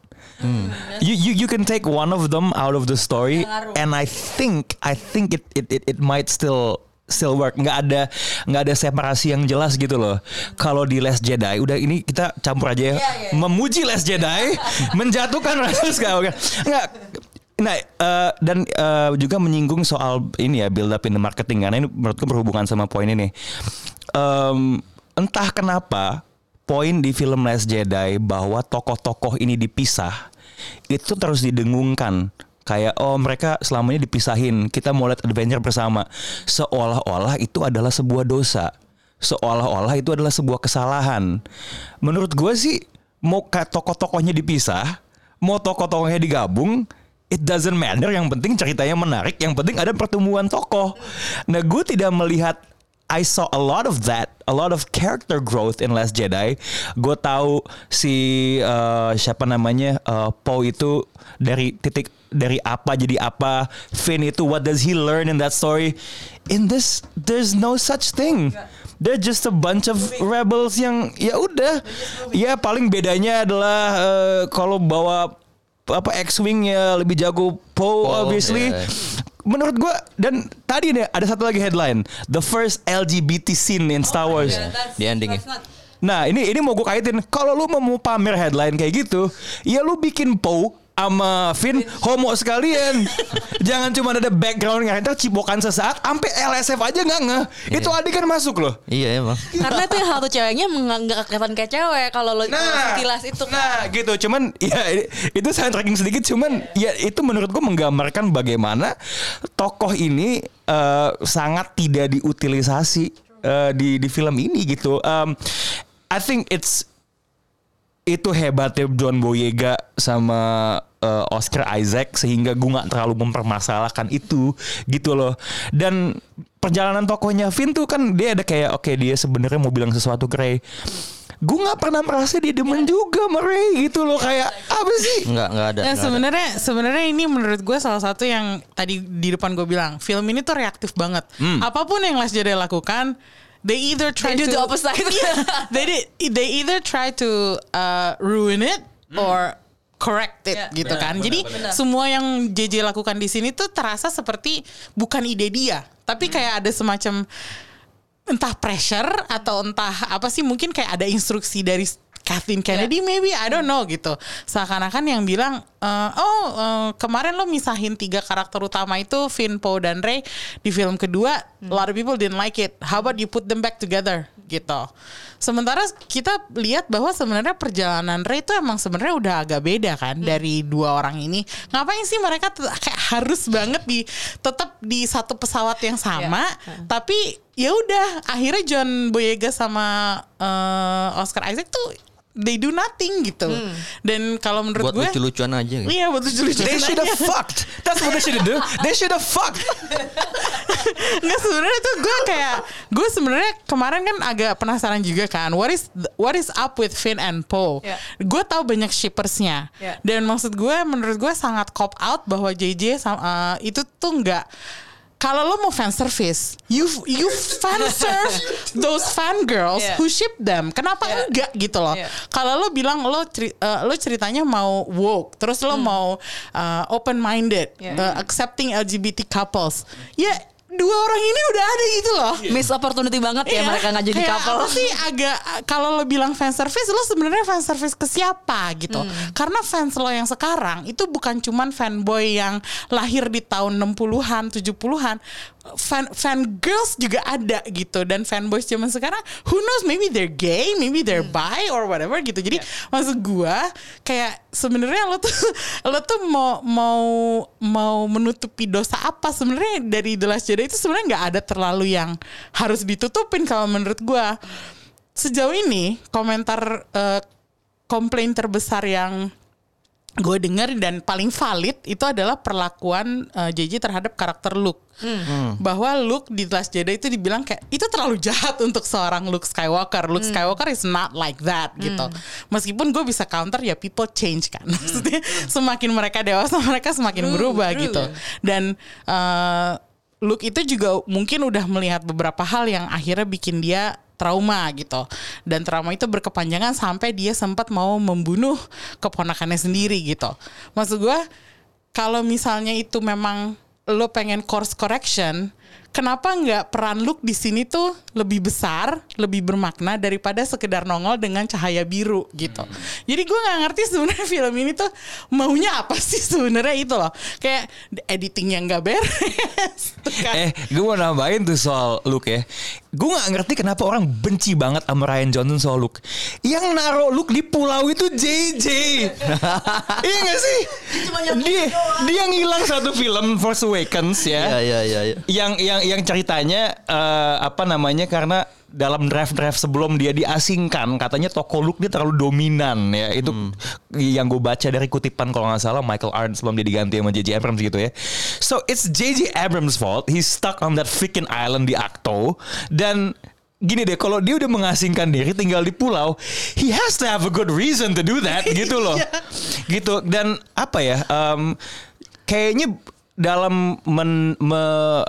You, you you can take one of them out of the story, and I think I think it it it, it might still still work. Nggak ada nggak ada separasi yang jelas gitu loh. Kalau di Last Jedi, udah ini kita campur aja ya. Memuji Last Jedi, *laughs* menjatuhkan Rise Skywalker. Nggak. Nah, eh, dan eh, juga menyinggung soal ini ya build up in the marketing karena ini menurutku berhubungan sama poin ini. Em, entah kenapa poin di film Last Jedi bahwa tokoh-tokoh ini dipisah itu terus didengungkan kayak oh mereka selamanya dipisahin. Kita mau lihat adventure bersama. Seolah-olah itu adalah sebuah dosa. Seolah-olah itu adalah sebuah kesalahan. Menurut gue sih mau tokoh-tokohnya dipisah mau tokoh-tokohnya digabung it doesn't matter. Yang penting ceritanya menarik yang penting ada pertumbuhan tokoh. Nah gue tidak melihat I saw a lot of that, a lot of character growth in Last Jedi. Gue tahu si uh, siapa namanya uh, Poe itu dari titik dari apa jadi apa. Finn itu what does he learn in that story? In this, there's no such thing. They're just a bunch of rebels yang ya udah. Ya paling bedanya adalah uh, kalau bawa apa X-wing ya lebih jago Poe obviously. yeah. Menurut gua dan tadi nih ada satu lagi headline, the first LGBT scene in Star Wars. Di ending ya. Nah ini ini mau gue kaitin, kalau lu mau pamer headline kayak gitu, ya lu bikin Poe sama Finn homo sekalian. *laughs* Jangan cuma ada background yang ntar cipokan sesaat, sampai LSF aja nggak ngeh. Itu adik kan masuk loh. Iya emang. Karena itu yang satu ceweknya nggak kelihatan kayak cewek kalau lo Nah, sekilas itu kan. nah gitu. Cuman ya itu saya tracking sedikit. Cuman ya itu menurut gue menggambarkan bagaimana tokoh ini eh, sangat tidak diutilisasi eh, di di film ini gitu. Um, I think it's itu hebatnya John Boyega sama eh, Oscar Isaac sehingga gue nggak terlalu mempermasalahkan itu gitu loh dan perjalanan tokohnya Vin tuh kan dia ada kayak oke dia sebenarnya mau bilang sesuatu ke Ray gue nggak pernah merasa dia demen juga sama Ray gitu loh kayak apa sih Enggak, enggak ada. Nah nggak ada. sebenarnya sebenarnya ini menurut gue salah satu yang tadi di depan gue bilang film ini tuh reaktif banget. Apa pun yang Last Jedi lakukan, they either try They do to the opposite. *laughs* Yeah, they did- they either try to uh, ruin it or correct it Ya. gitu Benar, kan. benar, Jadi benar. semua yang JJ lakukan di sini tuh terasa seperti bukan ide dia, tapi kayak ada semacam entah pressure atau entah apa sih mungkin kayak ada instruksi dari Kathleen Kennedy maybe I don't know gitu. Seakan-akan yang bilang eh, oh eh, kemarin lo misahin tiga karakter utama itu Finn, Poe dan Rey di film kedua a lot of people didn't like it. How about you put them back together gitu. Sementara kita lihat bahwa sebenarnya perjalanan Rey itu emang sebenarnya udah agak beda kan dari dua orang ini. Ngapain sih mereka kayak harus banget di tetap di satu pesawat yang sama tapi ya udah akhirnya John Boyega sama eh, Oscar Isaac tuh they do nothing gitu dan kalau menurut Buat gue lucu-lucuan aja gitu. iya buat lucu-lucuan They should have aja. fucked. That's what they should have do. They should have fucked. *laughs* Nggak sebenarnya tuh gue kayak gue sebenarnya kemarin kan agak penasaran juga kan what is what is up with Finn and Poe. Ya. Gue tahu banyak shippersnya Ya. dan maksud gue menurut gue sangat cop out bahwa JJ sam- uh, itu tuh nggak kalau lo mau fan service, you you fan *laughs* serve those fan girls Yeah. who ship them. Kenapa Yeah. enggak gitu loh? Yeah. Kalau lo bilang lo ceri- uh, lo ceritanya mau woke, terus lo mau open minded, Hmm. Yeah. accepting LGBT couples, ya dua orang ini udah ada gitu loh. Miss opportunity banget ya Iya. mereka nggak jadi Kayak couple. apa sih agak kalau lo bilang fan service lo sebenarnya fan service ke siapa gitu. Hmm. Karena fans lo yang sekarang itu bukan cuman fanboy yang lahir di tahun 60-an, 70-an. Fan fan girls juga ada gitu dan fanboys zaman sekarang who knows maybe they're gay, maybe they're Hmm. bi or whatever gitu. Jadi Ya. maksud gua kayak sebenarnya lo tuh *laughs* lo tuh mau mau mau menutupi dosa apa sebenarnya dari The Last Jedi itu sebenarnya nggak ada terlalu yang harus ditutupin kalau menurut gua sejauh ini komentar eh, komplain terbesar yang gue dengar dan paling valid itu adalah perlakuan eh, JJ terhadap karakter Luke. Bahwa Luke di The Last Jedi itu dibilang kayak itu terlalu *laughs* jahat untuk seorang Luke Skywalker. Luke Skywalker is not like that gitu. Meskipun gue bisa counter ya people change kan. *laughs* Maksudnya semakin mereka dewasa mereka semakin berubah gitu. Dan eh, Luke itu juga mungkin udah melihat beberapa hal yang akhirnya bikin dia trauma gitu. Dan trauma itu berkepanjangan sampai dia sempat mau membunuh keponakannya sendiri gitu. Maksud gue kalau misalnya itu memang lo pengen course correction kenapa nggak peran Luke di sini tuh lebih besar lebih bermakna daripada sekedar nongol dengan cahaya biru gitu jadi gue nggak ngerti sebenarnya *laughs* film ini tuh maunya apa sih sebenarnya itu loh kayak editingnya nggak beres *laughs* kan. Eh, gue mau nambahin tuh soal Luke ya. Gue nggak ngerti kenapa orang benci banget sama Ryan Johnson soal Luke. Yang naruh Luke di pulau itu JJ. *laughs* iya gak sih? Dia dia ngilang satu film Force Awakens ya. Iya, iya, iya, iya. Yang yang yang ceritanya eh, apa namanya karena dalam draft-draft sebelum dia diasingkan katanya toko Luke dia terlalu dominan ya. Itu yang gue baca dari kutipan kalau nggak salah Michael Arndt sebelum dia diganti sama J.J. Abrams gitu ya. So it's J.J. Abrams fault. He's stuck on that freaking island di Acto dan gini deh kalau dia udah mengasingkan diri tinggal di pulau he has to have a good reason to do that *laughs* gitu loh. Gitu. Dan apa ya em, kayaknya dalam men, me-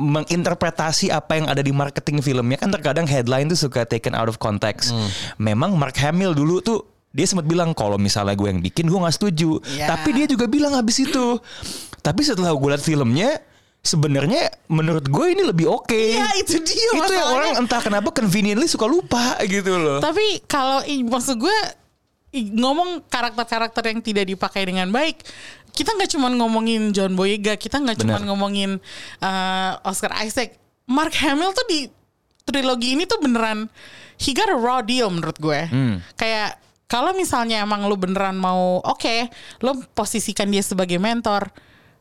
menginterpretasi apa yang ada di marketing filmnya kan terkadang headline tuh suka taken out of context. Memang Mark Hamill dulu tuh dia sempat bilang kalau misalnya gue yang bikin gue nggak setuju. Ya. Tapi dia juga bilang habis itu. Tapi setelah gue lihat filmnya sebenarnya menurut gue ini lebih oke. Iya, itu dia Itu yang orang entah kenapa conveniently suka lupa gitu loh. Tapi kalau maksud gue ngomong karakter-karakter yang tidak dipakai dengan baik, kita nggak cuma ngomongin John Boyega, kita nggak cuma ngomongin uh, Oscar Isaac, Mark Hamill tuh di trilogi ini tuh beneran he got a raw deal menurut gue. Kayak kalau misalnya emang lu beneran mau oke, lo posisikan dia sebagai mentor.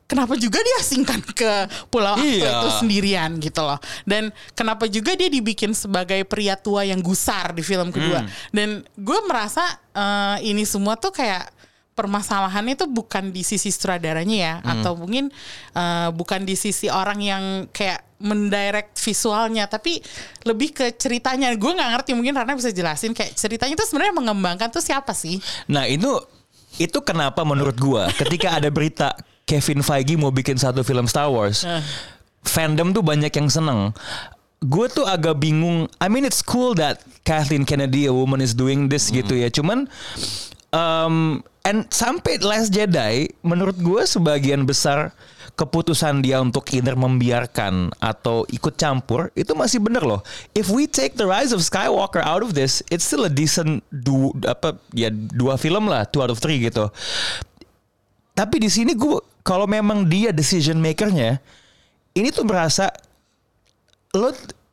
Kenapa juga dia asingkan ke Pulau Akto Iya. itu sendirian gitu loh. Dan kenapa juga dia dibikin sebagai pria tua yang gusar di film kedua. Dan gue merasa eh, ini semua tuh kayak permasalahannya itu bukan di sisi sutradaranya ya atau mungkin eh, bukan di sisi orang yang kayak mendirect visualnya tapi lebih ke ceritanya gue nggak ngerti mungkin Rana bisa jelasin kayak ceritanya itu sebenarnya mengembangkan tuh siapa sih Nah itu itu kenapa menurut gua ketika ada berita Kevin Feige mau bikin satu film Star Wars, fandom tuh banyak yang seneng. Gue tuh agak bingung. I mean it's cool that Kathleen Kennedy a woman is doing this gitu ya. Cuman um, and sampai Last Jedi menurut gue sebagian besar keputusan dia untuk either membiarkan atau ikut campur itu masih bener loh. If we take the Rise of Skywalker out of this, it's still a decent du, apa ya dua film lah, two out of three gitu. Tapi di sini gue kalau memang dia decision makernya, ini tuh berasa lo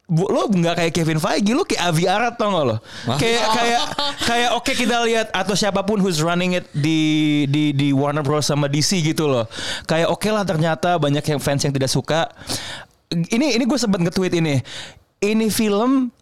lo nggak kayak Kevin Feige, lo kayak Avi Arad tau gak lo? Kayak kayak kayak oke kita lihat atau siapa pun who's running it di di di Warner Bros sama DC gitu loh. Kayak oke lah ternyata banyak yang fans yang tidak suka. Ini ini gue sempat nge-tweet ini. Ini film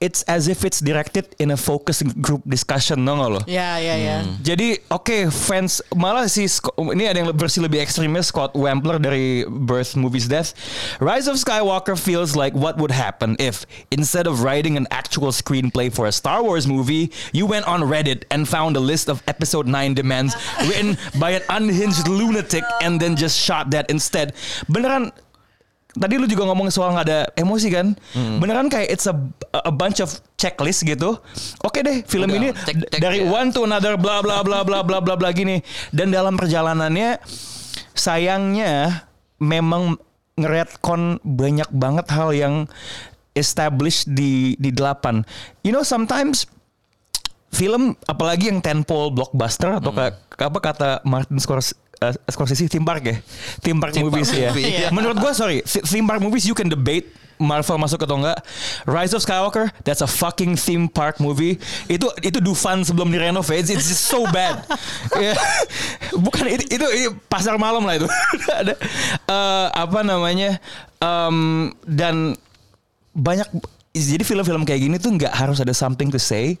it's as if it's directed in a focus group discussion, tau gak lo? ya ya ya Jadi oke fans malah si ini ada yang versi lebih ekstrimnya Scott Wampler dari Birth Movies Death. Rise of Skywalker feels like what would happen if instead of writing an actual screenplay for a Star Wars movie, you went on Reddit and found a list of episode 9 demands *laughs* written by an unhinged lunatic and then just shot that instead. Beneran Tadi lu juga ngomong soal nggak ada emosi kan? Beneran kayak it's a a bunch of checklist gitu. Oke deh, film Udah, ini cek- cek dari ya. one to another bla bla bla bla bla bla bla gini. Dan dalam perjalanannya sayangnya memang ngeretcon banyak banget hal yang established di di delapan. You know sometimes film apalagi yang tentpole blockbuster atau kayak apa kata Martin Scors- uh, Scorsese theme park ya theme park Theme park movies ya movie. *laughs* Iya. menurut gua sorry th- theme park movies you can debate Marvel masuk atau enggak Rise of Skywalker that's a fucking theme park movie itu itu Dufan sebelum direnovate it's, it's just so bad *laughs* Ya. bukan itu, itu itu pasar malam lah itu *laughs* ada eh, apa namanya em, dan banyak jadi film-film kayak gini tuh nggak harus ada something to say.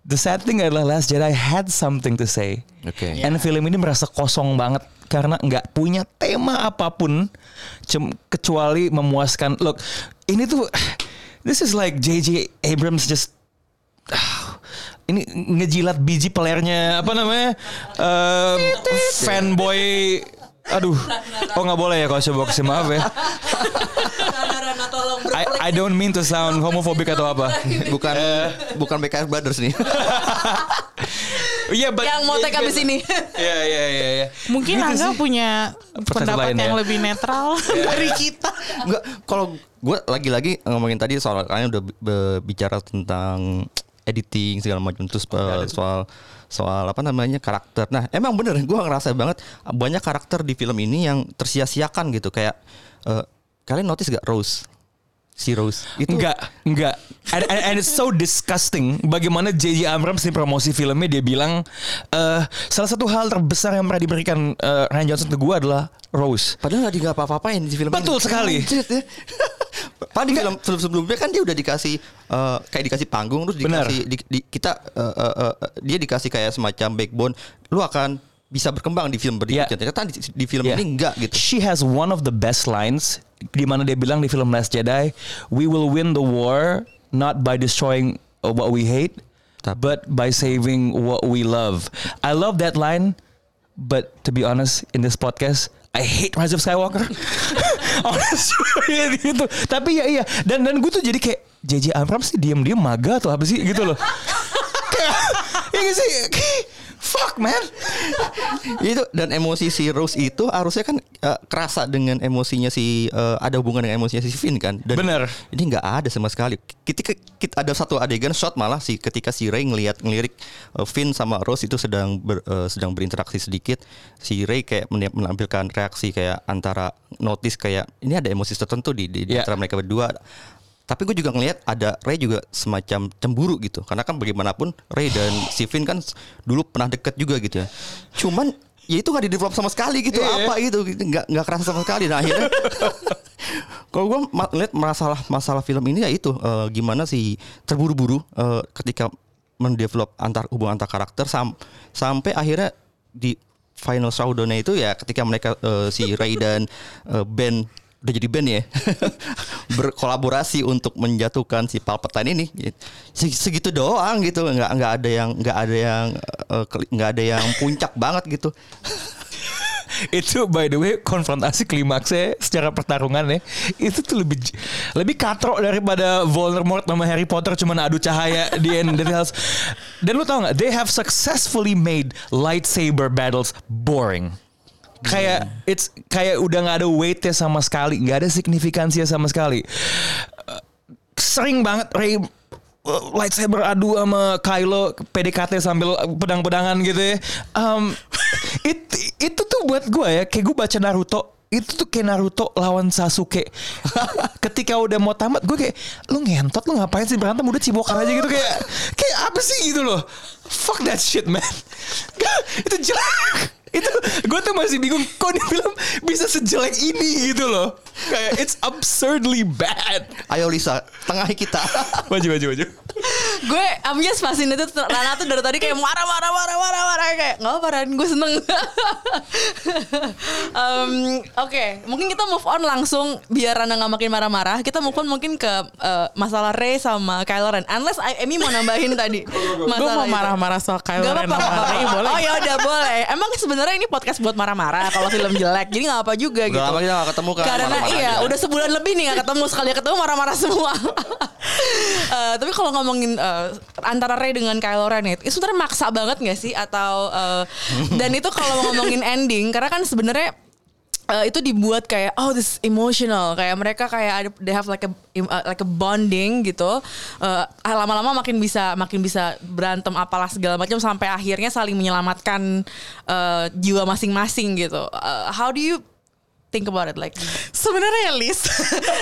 The sad thing adalah Last Jedi had something to say. Oke. And film ini merasa kosong banget karena nggak punya tema apa pun kecuali memuaskan. Look, ini tuh *sighs* this is like JJ Abrams just *sighs* ini ngejilat biji pelernya apa namanya Eh, fanboy aduh oh nggak boleh ya kalau showbox maaf ya. I, I don't mean to sound homophobic atau apa. Bukan bukan BKS Brothers nih. Iya, but- Yang mau take habis ini. Iya, iya, iya, iya. mungkin Gitu Angga sih. punya pendapat lain yang ya. lebih netral *laughs* dari kita. Enggak, kalau gue lagi-lagi ngomongin tadi soal kalian udah bicara tentang editing segala macam terus uh, soal soal apa namanya karakter. Nah, emang bener gue ngerasa banget banyak karakter di film ini yang tersia-siakan gitu kayak uh, kalian notice gak Rose? Si Rose itu Enggak, enggak. And, and, and it's so disgusting bagaimana J.J. Abrams di promosi filmnya dia bilang eh salah satu hal terbesar yang pernah diberikan eh, Ryan Johnson ke gue adalah Rose. Padahal gak di nggak apa-apain di film Betul ini. sekali. Anjir, ya. *laughs* Padahal di film film sebelumnya kan dia udah dikasih eh, kayak dikasih panggung terus dikasih di, di- kita eh, eh, eh, dia dikasih kayak semacam backbone. Lu akan bisa berkembang di film berikutnya. Yeah. Ternyata di, di film Yeah. ini enggak gitu. She has one of the best lines di mana dia bilang di film Last Jedi, "We will win the war not by destroying uh, what we hate, but by saving what we love." I love that line, but to be honest, in this podcast, I hate Rise of Skywalker. *laughs* Honestly, gitu. Tapi ya iya, dan dan gue tuh jadi kayak JJ Abrams sih diam-diam maga atau apa sih gitu loh. *laughs* kayak, ya nggak sih, fuck man. itu dan emosi si Rose itu harusnya kan eh, kerasa dengan emosinya si eh, ada hubungan dengan emosinya si Finn kan. Dan Bener. Ini nggak ada sama sekali. Ketika kita ada satu adegan shot malah si ketika si Ray ngelihat ngelirik eh, Finn sama Rose itu sedang ber- eh, sedang berinteraksi sedikit, si Ray kayak men- menampilkan reaksi kayak antara notice kayak ini ada emosi tertentu di di, di Yeah. antara mereka berdua. Tapi gue juga ngelihat ada Ray juga semacam cemburu gitu. Karena kan bagaimanapun Ray dan si Finn kan dulu pernah deket juga gitu ya. Cuman ya itu nggak di develop sama sekali gitu Iya. apa gitu gitu. nggak nggak kerasa sama sekali nah akhirnya *laughs* kalau gue lihat masalah masalah film ini ya itu eh, gimana sih terburu-buru eh, ketika mendevelop antar hubungan antar karakter sam- sampai akhirnya di final showdown itu ya ketika mereka eh, si Ray dan eh, Ben udah jadi band ya. *laughs* Berkolaborasi untuk menjatuhkan si Palpatine ini. Se- segitu doang gitu. Nggak nggak ada yang nggak ada yang eh, nggak ada yang puncak *laughs* banget gitu. *laughs* Itu by the way konfrontasi klimaksnya secara pertarungan ya. Itu tuh lebih lebih katrok daripada Voldemort sama Harry Potter cuman adu cahaya di end dari house. Dan lu tau nggak they have successfully made lightsaber battles boring. Kayak it's kayak udah nggak ada weightnya sama sekali, nggak ada signifikansinya sama sekali. Sering banget Ray lightsaber adu sama Kylo PDKT sambil pedang-pedangan gitu ya. Um, *laughs* it, itu tuh buat gue ya kayak gue baca Naruto itu tuh kayak Naruto lawan Sasuke. *laughs* Ketika udah mau tamat gue kayak lu ngentot lu ngapain sih berantem? Udah cibokan aja gitu kayak kayak apa sih gitu loh. Fuck that shit man. *laughs* Itu jelek itu gue tuh masih bingung kok di film bisa sejelek ini gitu loh kayak it's absurdly bad ayo Lisa tengahi kita *laughs* maju maju maju gue I'm just fascinated Rana tuh dari tadi kayak marah marah marah marah marah kayak nggak apa Ran gue seneng Em, *laughs* oke mungkin kita move on langsung biar Rana nggak makin marah-marah kita move on mungkin ke eh, masalah Ray sama Kylo Ren unless I- Amy mau nambahin tadi Gue mau itu. marah-marah soal Kylo Gak Ren sama apa-apa. boleh. Oh ya udah boleh. Emang sebenarnya ini podcast buat marah-marah kalau film jelek. Jadi nggak apa juga Udah gitu. lama kita nggak ketemu kan, Karena iya, aja. udah sebulan lebih nih nggak ketemu sekali ketemu marah-marah semua. *laughs* Eh, tapi kalau ngomongin eh, antara Ray dengan Kylo Ren itu, itu sebenarnya maksa banget nggak sih? Atau eh, dan itu kalau ngomongin ending, karena kan sebenarnya eh, itu dibuat kayak oh this emotional kayak mereka kayak ada they have like a uh, like a bonding gitu Eh, lama-lama makin bisa makin bisa berantem apalah segala macam sampai akhirnya saling menyelamatkan eh, jiwa masing-masing gitu Eh, how do you think about it like Sebenarnya Liz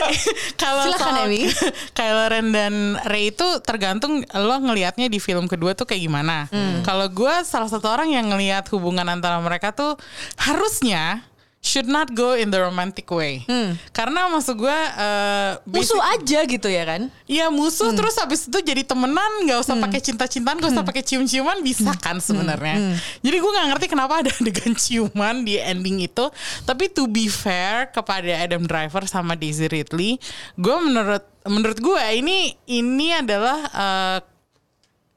*laughs* kalau Emi. *laughs* Kylo Ren dan Rey itu tergantung lo ngelihatnya di film kedua tuh kayak gimana. Hmm. Kalau gue salah satu orang yang ngelihat hubungan antara mereka tuh harusnya should not go in the romantic way. Karena maksud gue uh, Hmm. musuh aja gitu ya kan Iya musuh terus habis itu jadi temenan nggak usah pakai cinta-cintaan nggak usah pakai cium-ciuman bisa kan sebenarnya. Jadi gue nggak ngerti kenapa ada *laughs* adegan ciuman di ending itu. Tapi to be fair kepada Adam Driver sama Daisy Ridley, gue menurut menurut gue ini ini adalah eh,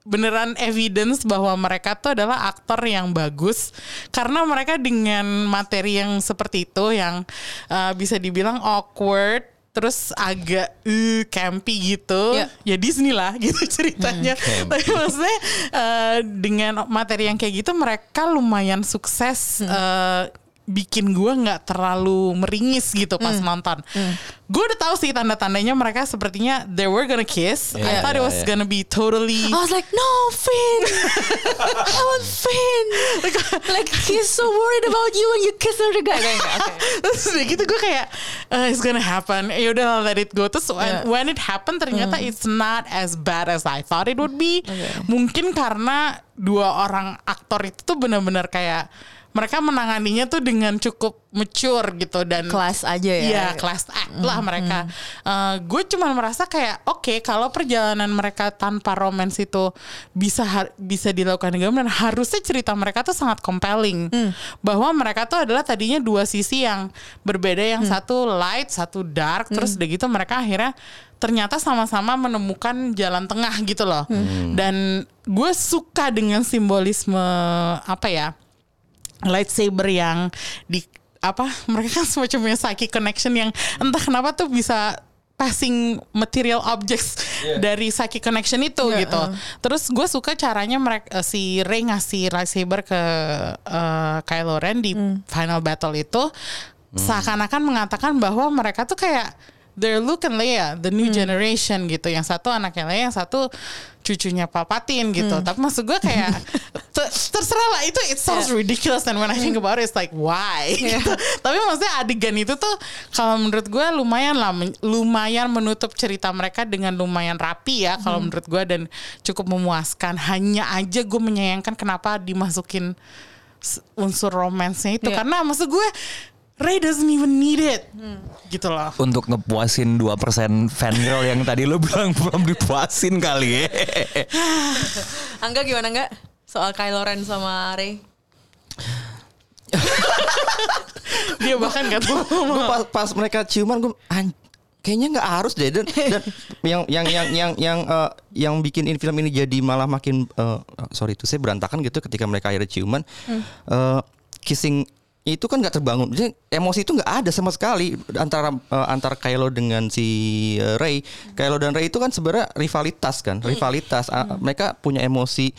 beneran evidence bahwa mereka tuh adalah aktor yang bagus. Karena mereka dengan materi yang seperti itu yang uh, bisa dibilang awkward terus agak uh, campy gitu. Iya. ya Disney lah *laughs* gitu ceritanya. Tapi maksudnya uh, dengan materi yang kayak gitu mereka lumayan sukses uh, bikin gue nggak terlalu meringis gitu pas nonton. Gue udah tahu sih tanda-tandanya mereka sepertinya they were gonna kiss. I Iya, thought it iya, was iya. gonna be totally I was like no Finn *laughs* I want Finn like he's so worried about you when you kiss another guy Kayak, oke. Terus udah gitu gue kayak "Uh, it's gonna happen. Ya udah let it go. Terus when, Yeah. when it happened ternyata it's not as bad as I thought it would be. Mungkin karena dua orang aktor itu tuh benar-benar kayak mereka menanganinya tuh dengan cukup mature gitu dan Kelas aja ya. Iya, kelas act lah mereka. gue cuma merasa kayak oke kalau perjalanan mereka tanpa romance itu bisa har- bisa dilakukan dengan benar, harusnya cerita mereka tuh sangat compelling. Bahwa mereka tuh adalah tadinya dua sisi yang berbeda, yang satu light, satu dark, terus udah gitu mereka akhirnya ternyata sama-sama menemukan jalan tengah gitu loh. Dan gue suka dengan simbolisme apa ya? Lightsaber yang di apa mereka kan semacam punya psychic connection yang entah kenapa tuh bisa passing material objects dari psychic connection itu Iya, gitu. Terus gue suka caranya mereka si Rey ngasih lightsaber ke eh, Kylo Ren di final battle itu. Seakan-akan mengatakan bahwa mereka tuh kayak they're Luke and Leia, the new generation gitu. Yang satu anaknya Leia, yang satu cucunya Palpatine gitu. Tapi maksud gue kayak *laughs* ter- terserah lah itu it sounds ridiculous and when I think about it it's like why? *laughs* Gitu. Tapi maksudnya adegan itu tuh kalau menurut gue lumayan lah lumayan menutup cerita mereka dengan lumayan rapi ya kalau menurut gue dan cukup memuaskan. Hanya aja gue menyayangkan kenapa dimasukin unsur romansnya itu Iya. karena maksud gue Ray doesn't even need it gitu loh Untuk ngepuasin 2% fangirl yang tadi lo bilang belum dipuasin kali ya. *laughs* Angga gimana enggak? Soal Kylo Ren sama Rey. *laughs* dia bahkan gak tahu Gue pas, pas mereka ciuman gue kayaknya nggak harus deh dan, *laughs* dan yang yang yang yang yang eh, yang bikin in- film ini jadi malah makin eh, sorry itu saya berantakan gitu ketika mereka akhirnya ciuman Eh, kissing itu kan nggak terbangun. Jadi emosi itu nggak ada sama sekali antara eh, antara Kylo dengan si eh, Rey. Kylo dan Rey itu kan sebenarnya rivalitas kan rivalitas. Ah, mereka punya emosi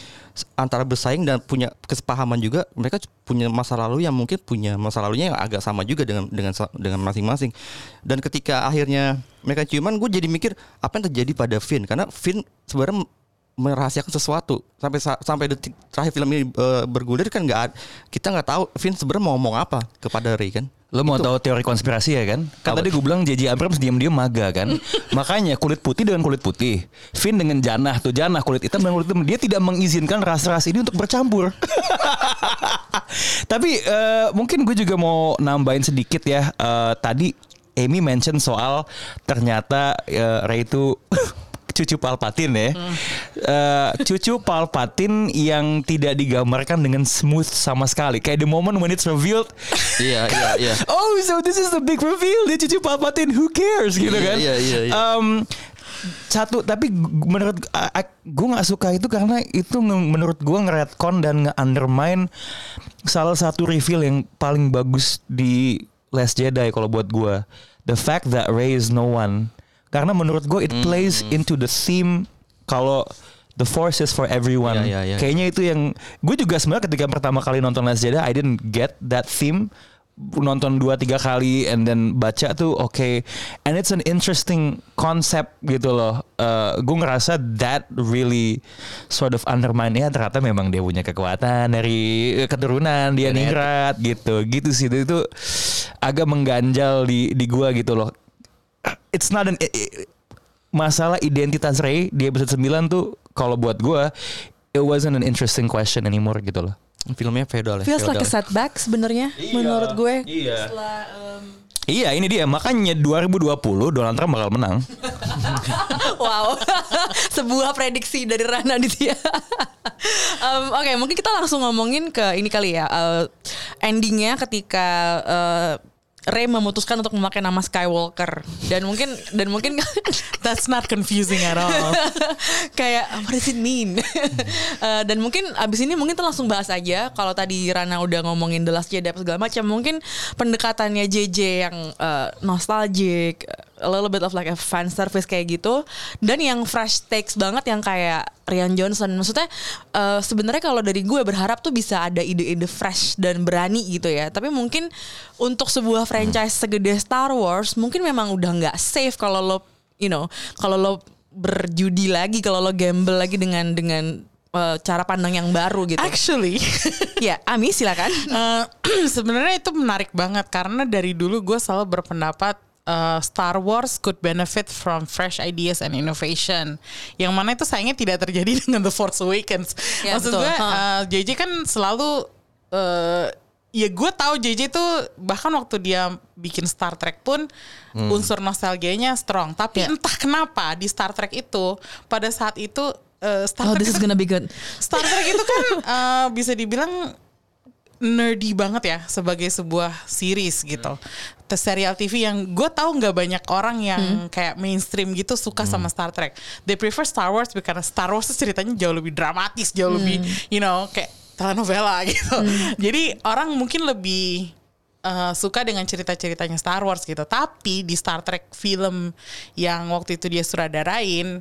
antara bersaing dan punya kesepahaman juga. Mereka punya masa lalu yang mungkin punya masa lalunya yang agak sama juga dengan dengan dengan masing-masing. Dan ketika akhirnya mereka ciuman gue jadi mikir apa yang terjadi pada Finn? Karena Finn sebenarnya merahasiakan sesuatu sampai sa- sampai detik terakhir film ini eh, bergulir kan nggak kita nggak tahu Finn sebenarnya mau ngomong apa kepada Rey kan Lo mau tahu teori konspirasi ya kan? Kan Apa? tadi gue bilang JJ Abrams diam-diam maga kan. *laughs* Makanya kulit putih dengan kulit putih. Finn dengan janah tuh janah kulit hitam dengan kulit hitam. Dia tidak mengizinkan ras-ras ini untuk bercampur. *laughs* Tapi eh, mungkin gue juga mau nambahin sedikit ya. Eh, tadi Amy mention soal ternyata eh, Ray itu *laughs* cucu Palpatine ya. Eh, cucu Palpatine yang tidak digambarkan dengan smooth sama sekali. Kayak the moment when it's revealed iya iya iya *laughs* Oh, so this is the big reveal. Dia cucu Palpatine. Who cares gitu Iya, kan? iya, iya, iya. Um, satu tapi menurut gue nggak suka itu karena itu menurut gue ngeretcon dan nge-undermine salah satu reveal yang paling bagus di Last Jedi kalau buat gue the fact that Rey is no one karena menurut gue it plays Hmm. into the theme kalau the force is for everyone. Iya, iya, iya. kayaknya itu yang gue juga sebenarnya ketika pertama kali nonton Last Jedi I didn't get that theme. Nonton dua tiga kali and then baca tuh oke and it's an interesting concept gitu loh. Eh, gue ngerasa that really sort of undermine ya ternyata memang dia punya kekuatan dari keturunan dia ningrat gitu. Gitu sih itu, itu agak mengganjal di di gue gitu loh it's not an i- i- masalah identitas Ray di episode 9 tuh kalau buat gue it wasn't an interesting question anymore gitu loh filmnya feodal ya Feels like a setback sebenarnya menurut gue. Iya. Setelah em, Iya ini dia makanya 2020 Donald Trump bakal menang. *laughs* wow, *laughs* sebuah prediksi dari Rana Ditya. *laughs* Em, Oke, mungkin kita langsung ngomongin ke ini kali ya. eh, endingnya ketika eh, Rey memutuskan untuk memakai nama Skywalker dan mungkin dan mungkin *laughs* that's not confusing at all *laughs* kayak what does it mean? *laughs* Eh, dan mungkin abis ini mungkin kita langsung bahas aja. Kalau tadi Rana udah ngomongin The Last Jedi segala macam, mungkin pendekatannya JJ yang eh, nostalgic, a little bit of like a fan service kayak gitu, dan yang fresh takes banget yang kayak Rian Johnson. Maksudnya eh, sebenarnya kalau dari gue berharap tuh bisa ada ide-ide fresh dan berani gitu ya. Tapi mungkin untuk sebuah franchise segede Star Wars, mungkin memang udah nggak safe kalau lo you know kalau lo berjudi lagi kalau lo gamble lagi dengan dengan eh, cara pandang yang baru gitu. actually *laughs* ya, Ami silakan. Eh, *clears throat* sebenarnya itu menarik banget karena dari dulu gue selalu berpendapat eh, Star Wars could benefit from fresh ideas and innovation. Yang mana itu sayangnya tidak terjadi *laughs* dengan The Force Awakens. Ya, Maksud betul. gue Ha. eh, JJ kan selalu eh, ya gue tahu JJ tuh bahkan waktu dia bikin Star Trek pun unsur nostalgianya strong. Tapi Ya. entah kenapa di Star Trek itu pada saat itu eh, Star Oh, Trek this is itu gonna be good. Star Trek itu kan eh, *laughs* bisa dibilang nerdy banget ya sebagai sebuah series gitu. The serial TV yang gue tahu nggak banyak orang yang kayak mainstream gitu suka sama Star Trek. They prefer Star Wars karena Star Wars ceritanya jauh lebih dramatis, jauh lebih you know kayak telenovela *laughs* gitu. Jadi orang mungkin lebih eh, suka dengan cerita-ceritanya Star Wars gitu. Tapi di Star Trek film yang waktu itu dia sutradarain,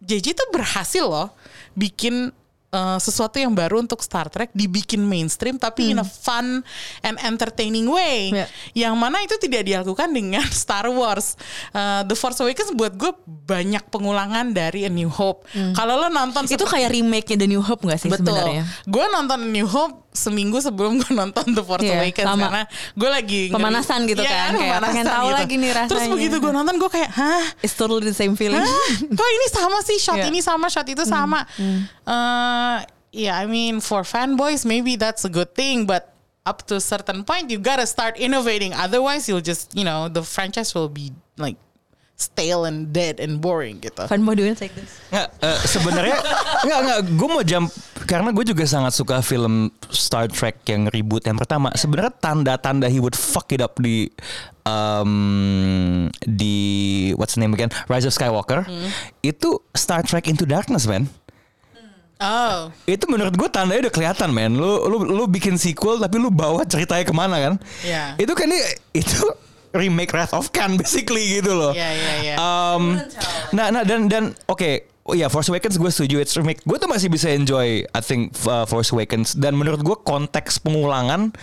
JJ tuh berhasil loh bikin uh, sesuatu yang baru untuk Star Trek dibikin mainstream tapi in a fun and entertaining way. Ya. Yang mana itu tidak dilakukan dengan *laughs* Star Wars. Uh, The Force Awakens buat gue banyak pengulangan dari A New Hope. Kalau lo nonton Itu kayak remake-nya The New Hope gak sih Betul. sebenarnya? Gue nonton A New Hope seminggu sebelum gue nonton The Force Iya, Awakens sama. karena gue lagi ngeri- Pemanasan gitu Iya kan, kayak pengen tahu lagi nih Terus rasanya. begitu gue nonton gue kayak, hah It's totally the same feeling. Hah? Kok ini sama sih shot Iya. ini sama shot itu sama. Eh, yeah, I mean, for fanboys, maybe that's a good thing, but up to a certain point, you gotta start innovating. Otherwise, you'll just, you know, the franchise will be like stale and dead and boring gitu. Fanboy doing like this. Nggak, eh, sebenarnya *laughs* nggak nggak. Gue mau jump karena gue juga sangat suka film Star Trek yang reboot yang pertama. Sebenarnya tanda-tanda he would fuck it up di um, di what's the name again Rise of Skywalker itu Star Trek Into Darkness man. Oh, Itu menurut gue tandanya udah kelihatan man. Lu lu lu bikin sequel tapi lu bawa ceritanya ke mana kan? Iya. Itu kan ini- itu remake Wrath of Khan *laughs* basically gitu loh. Iya, iya, iya. Um, nah, nah dan dan oke. Oh ya Force Awakens gue setuju it's remake. Gue tuh masih bisa enjoy I think uh, Force Awakens dan menurut gue konteks pengulangan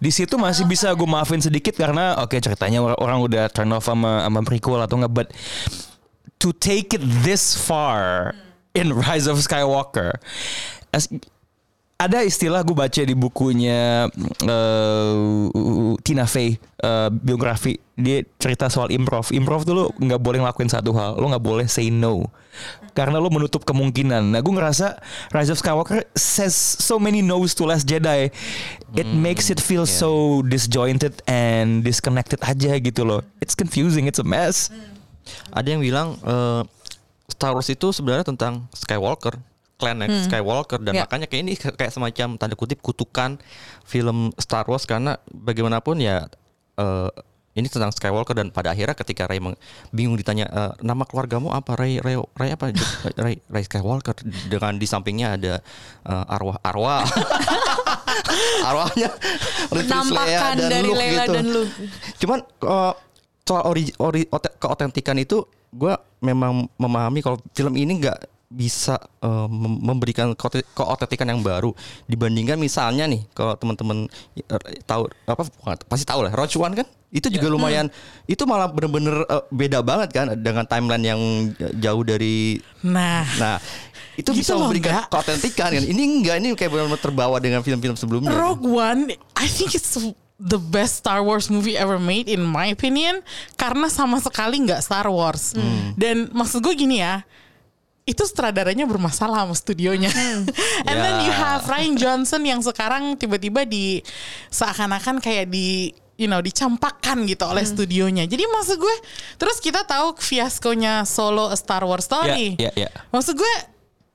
di situ masih bisa gue maafin sedikit karena oke ceritanya orang, orang udah turn off sama sama prequel atau enggak but to take it this far in Rise of Skywalker as- ada istilah gue baca di bukunya eh, Tina Fey eh, biografi. Dia cerita soal improv. Improv tuh lo nggak boleh ngelakuin satu hal. Lo nggak boleh say no. Karena lo menutup kemungkinan. Nah gue ngerasa Rise of Skywalker says so many no's to Last Jedi. It makes it feel so disjointed and disconnected aja gitu loh. It's confusing. It's a mess. Ada yang bilang eh, Star Wars itu sebenarnya tentang Skywalker, klan Skywalker dan Ya. makanya kayak ini kayak semacam tanda kutip kutukan film Star Wars karena bagaimanapun ya eh, ini tentang Skywalker dan pada akhirnya ketika Ray bingung ditanya eh, nama keluargamu apa Ray Ray Ray apa *laughs* Ray Ray Skywalker dengan di sampingnya ada eh, arwah arwah *laughs* arwahnya Leia Penampakan dan dari Luke Leila gitu. dan Luke. Cuman eh, soal ori, ori ote- keotentikan itu gue memang memahami kalau film ini nggak bisa mem- memberikan keote- keotentikan yang baru. Dibandingkan misalnya nih kalau teman-teman eh, tahu apa pasti tahu lah Rogue One kan? Itu juga lumayan itu malah bener-bener eh, beda banget kan dengan timeline yang jauh dari nah, nah itu Gitu bisa memberikan keotentikan kan? Ini enggak ini kayak benar-benar terbawa dengan film-film sebelumnya. Rogue One, I think it's the best Star Wars movie ever made in my opinion karena sama sekali nggak Star Wars. Dan maksud gue gini ya, itu sutradaranya bermasalah sama studionya. *laughs* And then you Ya. have Ryan Johnson yang sekarang tiba-tiba di seakan-akan kayak di you know dicampakkan gitu oleh studionya. Jadi maksud gue, terus kita tahu fiaskonya Solo A Star Wars Story. Ya, ya, ya. Maksud gue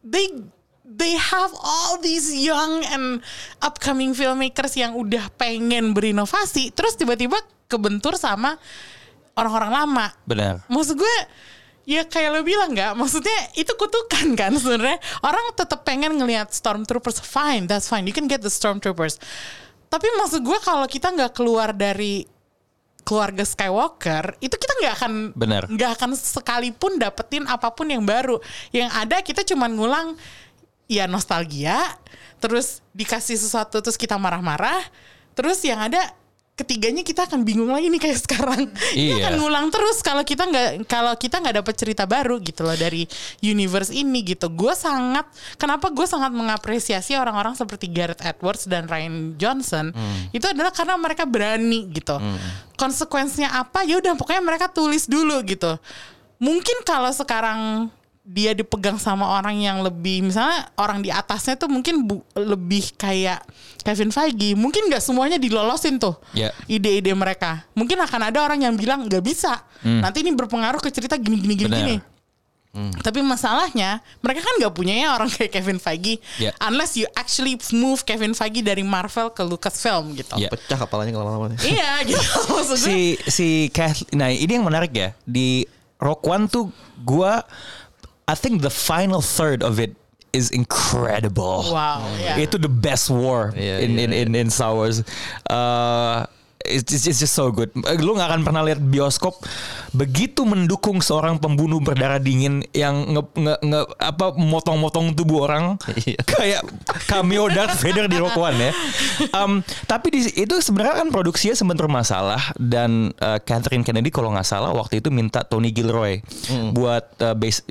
they they have all these young and upcoming filmmakers yang udah pengen berinovasi terus tiba-tiba kebentur sama orang-orang lama. benar Maksud gue ya kayak lo bilang nggak? Maksudnya itu kutukan kan sebenarnya. Orang tetap pengen ngelihat stormtroopers. Fine that's fine. You can get the stormtroopers. Tapi maksud gue kalau kita nggak keluar dari keluarga Skywalker itu kita nggak akan Benar. nggak akan sekalipun dapetin apa pun yang baru. Yang ada kita cuman ngulang ya nostalgia terus dikasih sesuatu terus kita marah-marah terus yang ada ketiganya kita akan bingung lagi nih kayak sekarang. Ini Iya. akan ngulang terus kalau kita nggak kalau kita nggak dapet cerita baru gitu loh dari universe ini gitu. Gue sangat kenapa gue sangat mengapresiasi orang-orang seperti Gareth Edwards dan Ryan Johnson? Itu adalah karena mereka berani gitu. Konsekuensinya apa? Ya udah pokoknya mereka tulis dulu gitu. Mungkin kalau sekarang dia dipegang sama orang yang lebih misalnya orang di atasnya tuh mungkin bu- lebih kayak Kevin Feige. Mungkin nggak semuanya dilolosin tuh Ya. ide-ide mereka. Mungkin akan ada orang yang bilang nggak bisa. Nanti ini berpengaruh ke cerita gini gini gini gini. Tapi masalahnya mereka kan nggak punya ya orang *laughs* kayak Kevin Feige. Ya. unless you actually move Kevin Feige dari Marvel ke Lucasfilm gitu. Ya. pecah kepalanya lama-lama. *laughs* Iya gitu *laughs* maksud gue si si Kath, nah ini yang menarik ya. Di Rock One tuh gua I think the final third of it is incredible. wow ya. Itu the best war Iya, in, iya, in in in Star Wars. Uh, it's, it's it's just so good. Eh, Lu nggak akan pernah lihat bioskop begitu mendukung seorang pembunuh berdarah dingin yang nge, nge, nge- apa motong-motong tubuh orang Iya. kayak cameo Darth Vader di Rock One ya. Um, tapi di, itu sebenarnya kan produksinya sempat bermasalah dan uh, Catherine Kennedy kalau nggak salah waktu itu minta Tony Gilroy buat uh, base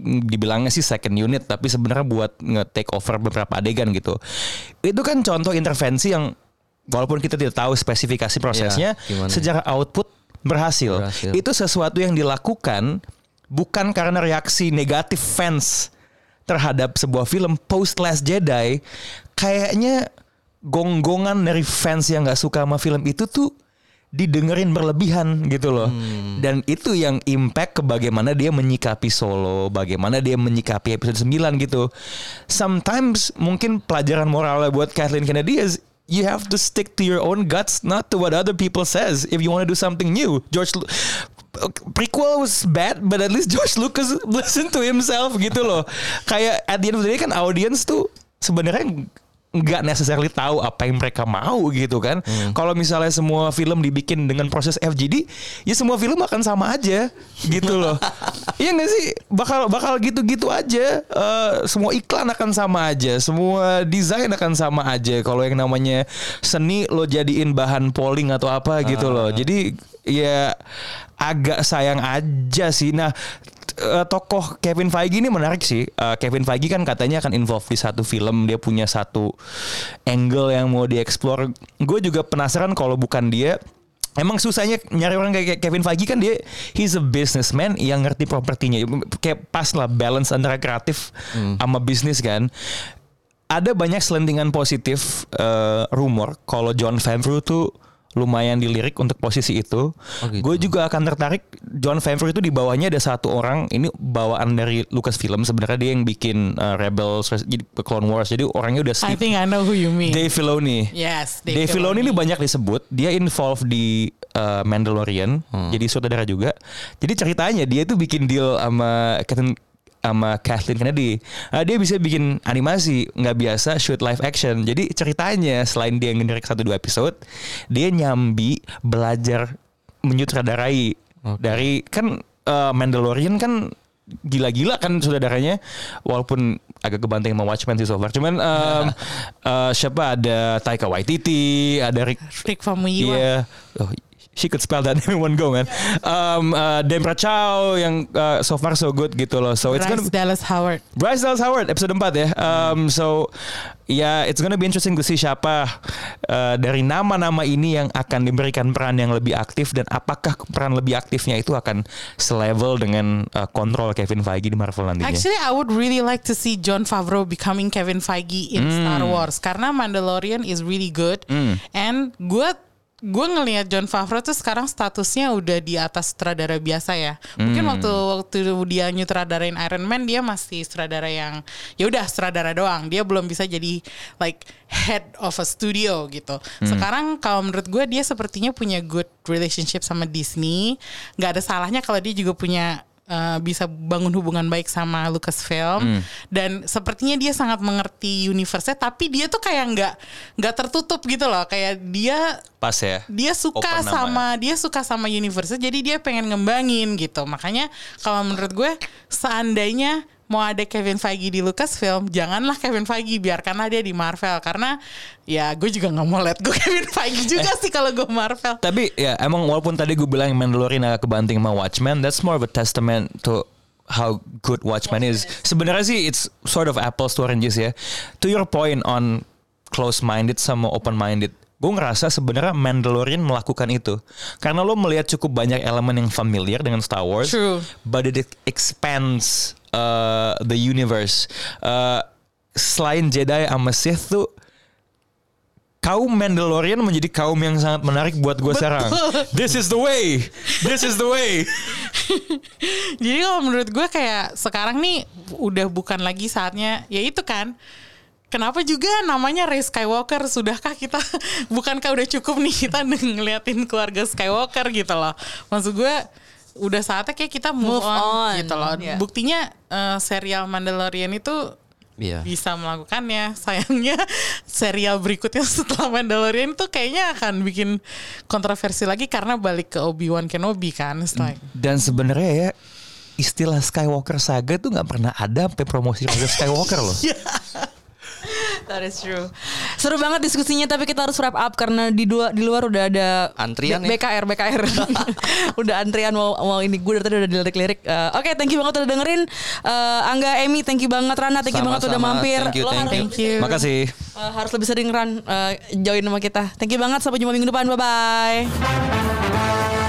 dibilangnya sih second unit tapi sebenarnya buat nge-take over beberapa adegan gitu. Itu kan contoh intervensi yang walaupun kita tidak tahu spesifikasi prosesnya gimana? secara output berhasil. Berhasil. Itu sesuatu yang dilakukan bukan karena reaksi negatif fans terhadap sebuah film post Last Jedi kayaknya gonggongan dari fans yang nggak suka sama film itu tuh didengerin berlebihan gitu loh. Dan itu yang impact ke bagaimana dia menyikapi Solo, bagaimana dia menyikapi episode 9 gitu. Sometimes mungkin pelajaran moralnya buat Kathleen Kennedy is you have to stick to your own guts, not to what other people says if you want to do something new. George prequel was bad, but at least *laughs* George Lucas listen to himself gitu loh. Kayak at the end of the day kan audience tuh sebenarnya nggak necessarily tahu apa yang mereka mau gitu kan. Kalau misalnya semua film dibikin dengan proses FGD, ya semua film akan sama aja gitu loh. *laughs* Iya nggak sih? Bakal bakal gitu-gitu aja. Eh, semua iklan akan sama aja, semua desain akan sama aja. Kalau yang namanya seni lo jadiin bahan polling atau apa gitu loh. Jadi ya agak sayang aja sih. Nah, eh, tokoh Kevin Feige ini menarik sih. Eh, Kevin Feige kan katanya akan involve di satu film, dia punya satu angle yang mau dieksplor. Gue juga penasaran kalau bukan dia Emang susahnya nyari orang kayak Kevin Feige kan dia he's a businessman yang ngerti propertinya. Kayak pas lah balance antara kreatif sama bisnis kan ada banyak selentingan positif eh, rumor kalau John Favreau tuh lumayan dilirik untuk posisi itu. gitu. Gue juga akan tertarik John Favreau itu di bawahnya ada satu orang ini bawaan dari Lucasfilm sebenarnya dia yang bikin eh, Rebels jadi Clone Wars. Jadi orangnya udah I sleep. think I know who you mean. Dave Filoni. Yes, Dave, Filoni ini banyak disebut dia involved di uh, Mandalorian, jadi sutradara juga. Jadi ceritanya dia tuh bikin deal sama Kathleen sama Kathleen Kennedy. Nah, dia bisa bikin animasi nggak biasa shoot live action. Jadi ceritanya selain dia ngedirect satu dua episode, dia nyambi belajar menyutradarai dari kan uh, Mandalorian kan gila-gila kan saudaranya walaupun agak kebanting sama Watchmen sih so far. Cuman um, uh, *laughs* siapa ada Taika Waititi, ada Rick Rick Famuyiwa. Iya. Oh, she could spell that *laughs* in one go man. Um, uh, Dembra Chow yang uh, so far so good gitu loh. So it's Bryce gonna Dallas Howard. Bryce Dallas Howard episode 4 ya. Um, so ya it's gonna be interesting to see siapa uh, dari nama-nama ini yang akan diberikan peran yang lebih aktif dan apakah peran lebih aktifnya itu akan selevel dengan uh, kontrol Kevin Feige di Marvel nantinya. Actually, I would really like to see John Favreau becoming Kevin Feige in Hmm. Star Wars karena Mandalorian is really good. And gue gue ngelihat John Favreau tuh sekarang statusnya udah di atas sutradara biasa ya. Mungkin Hmm. waktu waktu dia nyutradarain Iron Man dia masih sutradara yang ya udah sutradara doang. Dia belum bisa jadi like head of a studio gitu. Hmm. Sekarang kalau menurut gue dia sepertinya punya good relationship sama Disney. Nggak ada salahnya kalau dia juga punya uh, bisa bangun hubungan baik sama Lucasfilm. Dan sepertinya dia sangat mengerti universe tapi dia tuh kayak nggak nggak tertutup gitu loh. Kayak dia Pas ya. dia suka Open nama sama dia suka sama universe jadi dia pengen ngembangin gitu. Makanya kalau menurut gue seandainya mau ada Kevin Feige di Lucasfilm janganlah Kevin Feige biarkanlah dia di Marvel karena ya gue juga nggak mau let gue *laughs* Kevin Feige juga Eh. sih kalau gue Marvel Tapi ya emang walaupun tadi gue bilang Mandalorian agak kebanting sama Watchmen, that's more of a testament to how good Watchmen is. Sebenarnya sih it's sort of apples to oranges ya. To your point on close-minded sama open-minded. Gue ngerasa sebenarnya Mandalorian melakukan itu karena lo melihat cukup banyak elemen yang familiar dengan Star Wars, True. but it expands uh, the universe. Uh, selain Jedi sama Sith tuh kaum Mandalorian menjadi kaum yang sangat menarik buat gue sekarang. This is the way. This is the way. *laughs* Jadi kalau menurut gue kayak sekarang nih udah bukan lagi saatnya ya itu kan. Kenapa juga namanya Rey Skywalker? Sudahkah kita *laughs* bukankah udah cukup nih kita *laughs* ngeliatin keluarga Skywalker gitu loh. Maksud gue udah saatnya kayak kita move, Move on, on, gitu loh. iya. Buktinya eh, serial Mandalorian itu Iya. bisa melakukannya. *laughs* Sayangnya serial berikutnya *laughs* setelah Mandalorian itu kayaknya akan bikin kontroversi lagi karena balik ke Obi-Wan Kenobi kan. It's like, Dan sebenarnya ya istilah Skywalker saga tuh nggak pernah ada sampai promosi Skywalker loh. *laughs* That is true. Seru banget diskusinya tapi kita harus wrap up karena di dua di luar udah ada Antrian B- nih. BKR BKR. udah antrian mau mau ini gue dari tadi udah dilirik-lirik. Eh, Oke, thank you banget udah dengerin. Eh, Angga, Emi, thank you banget Rana, thank you banget udah Sama-sama. mampir. Thank you, Lo thank you. lebih sering- Makasih. eh, harus lebih sering run eh, join sama kita. Thank you banget sampai jumpa minggu depan. Bye bye.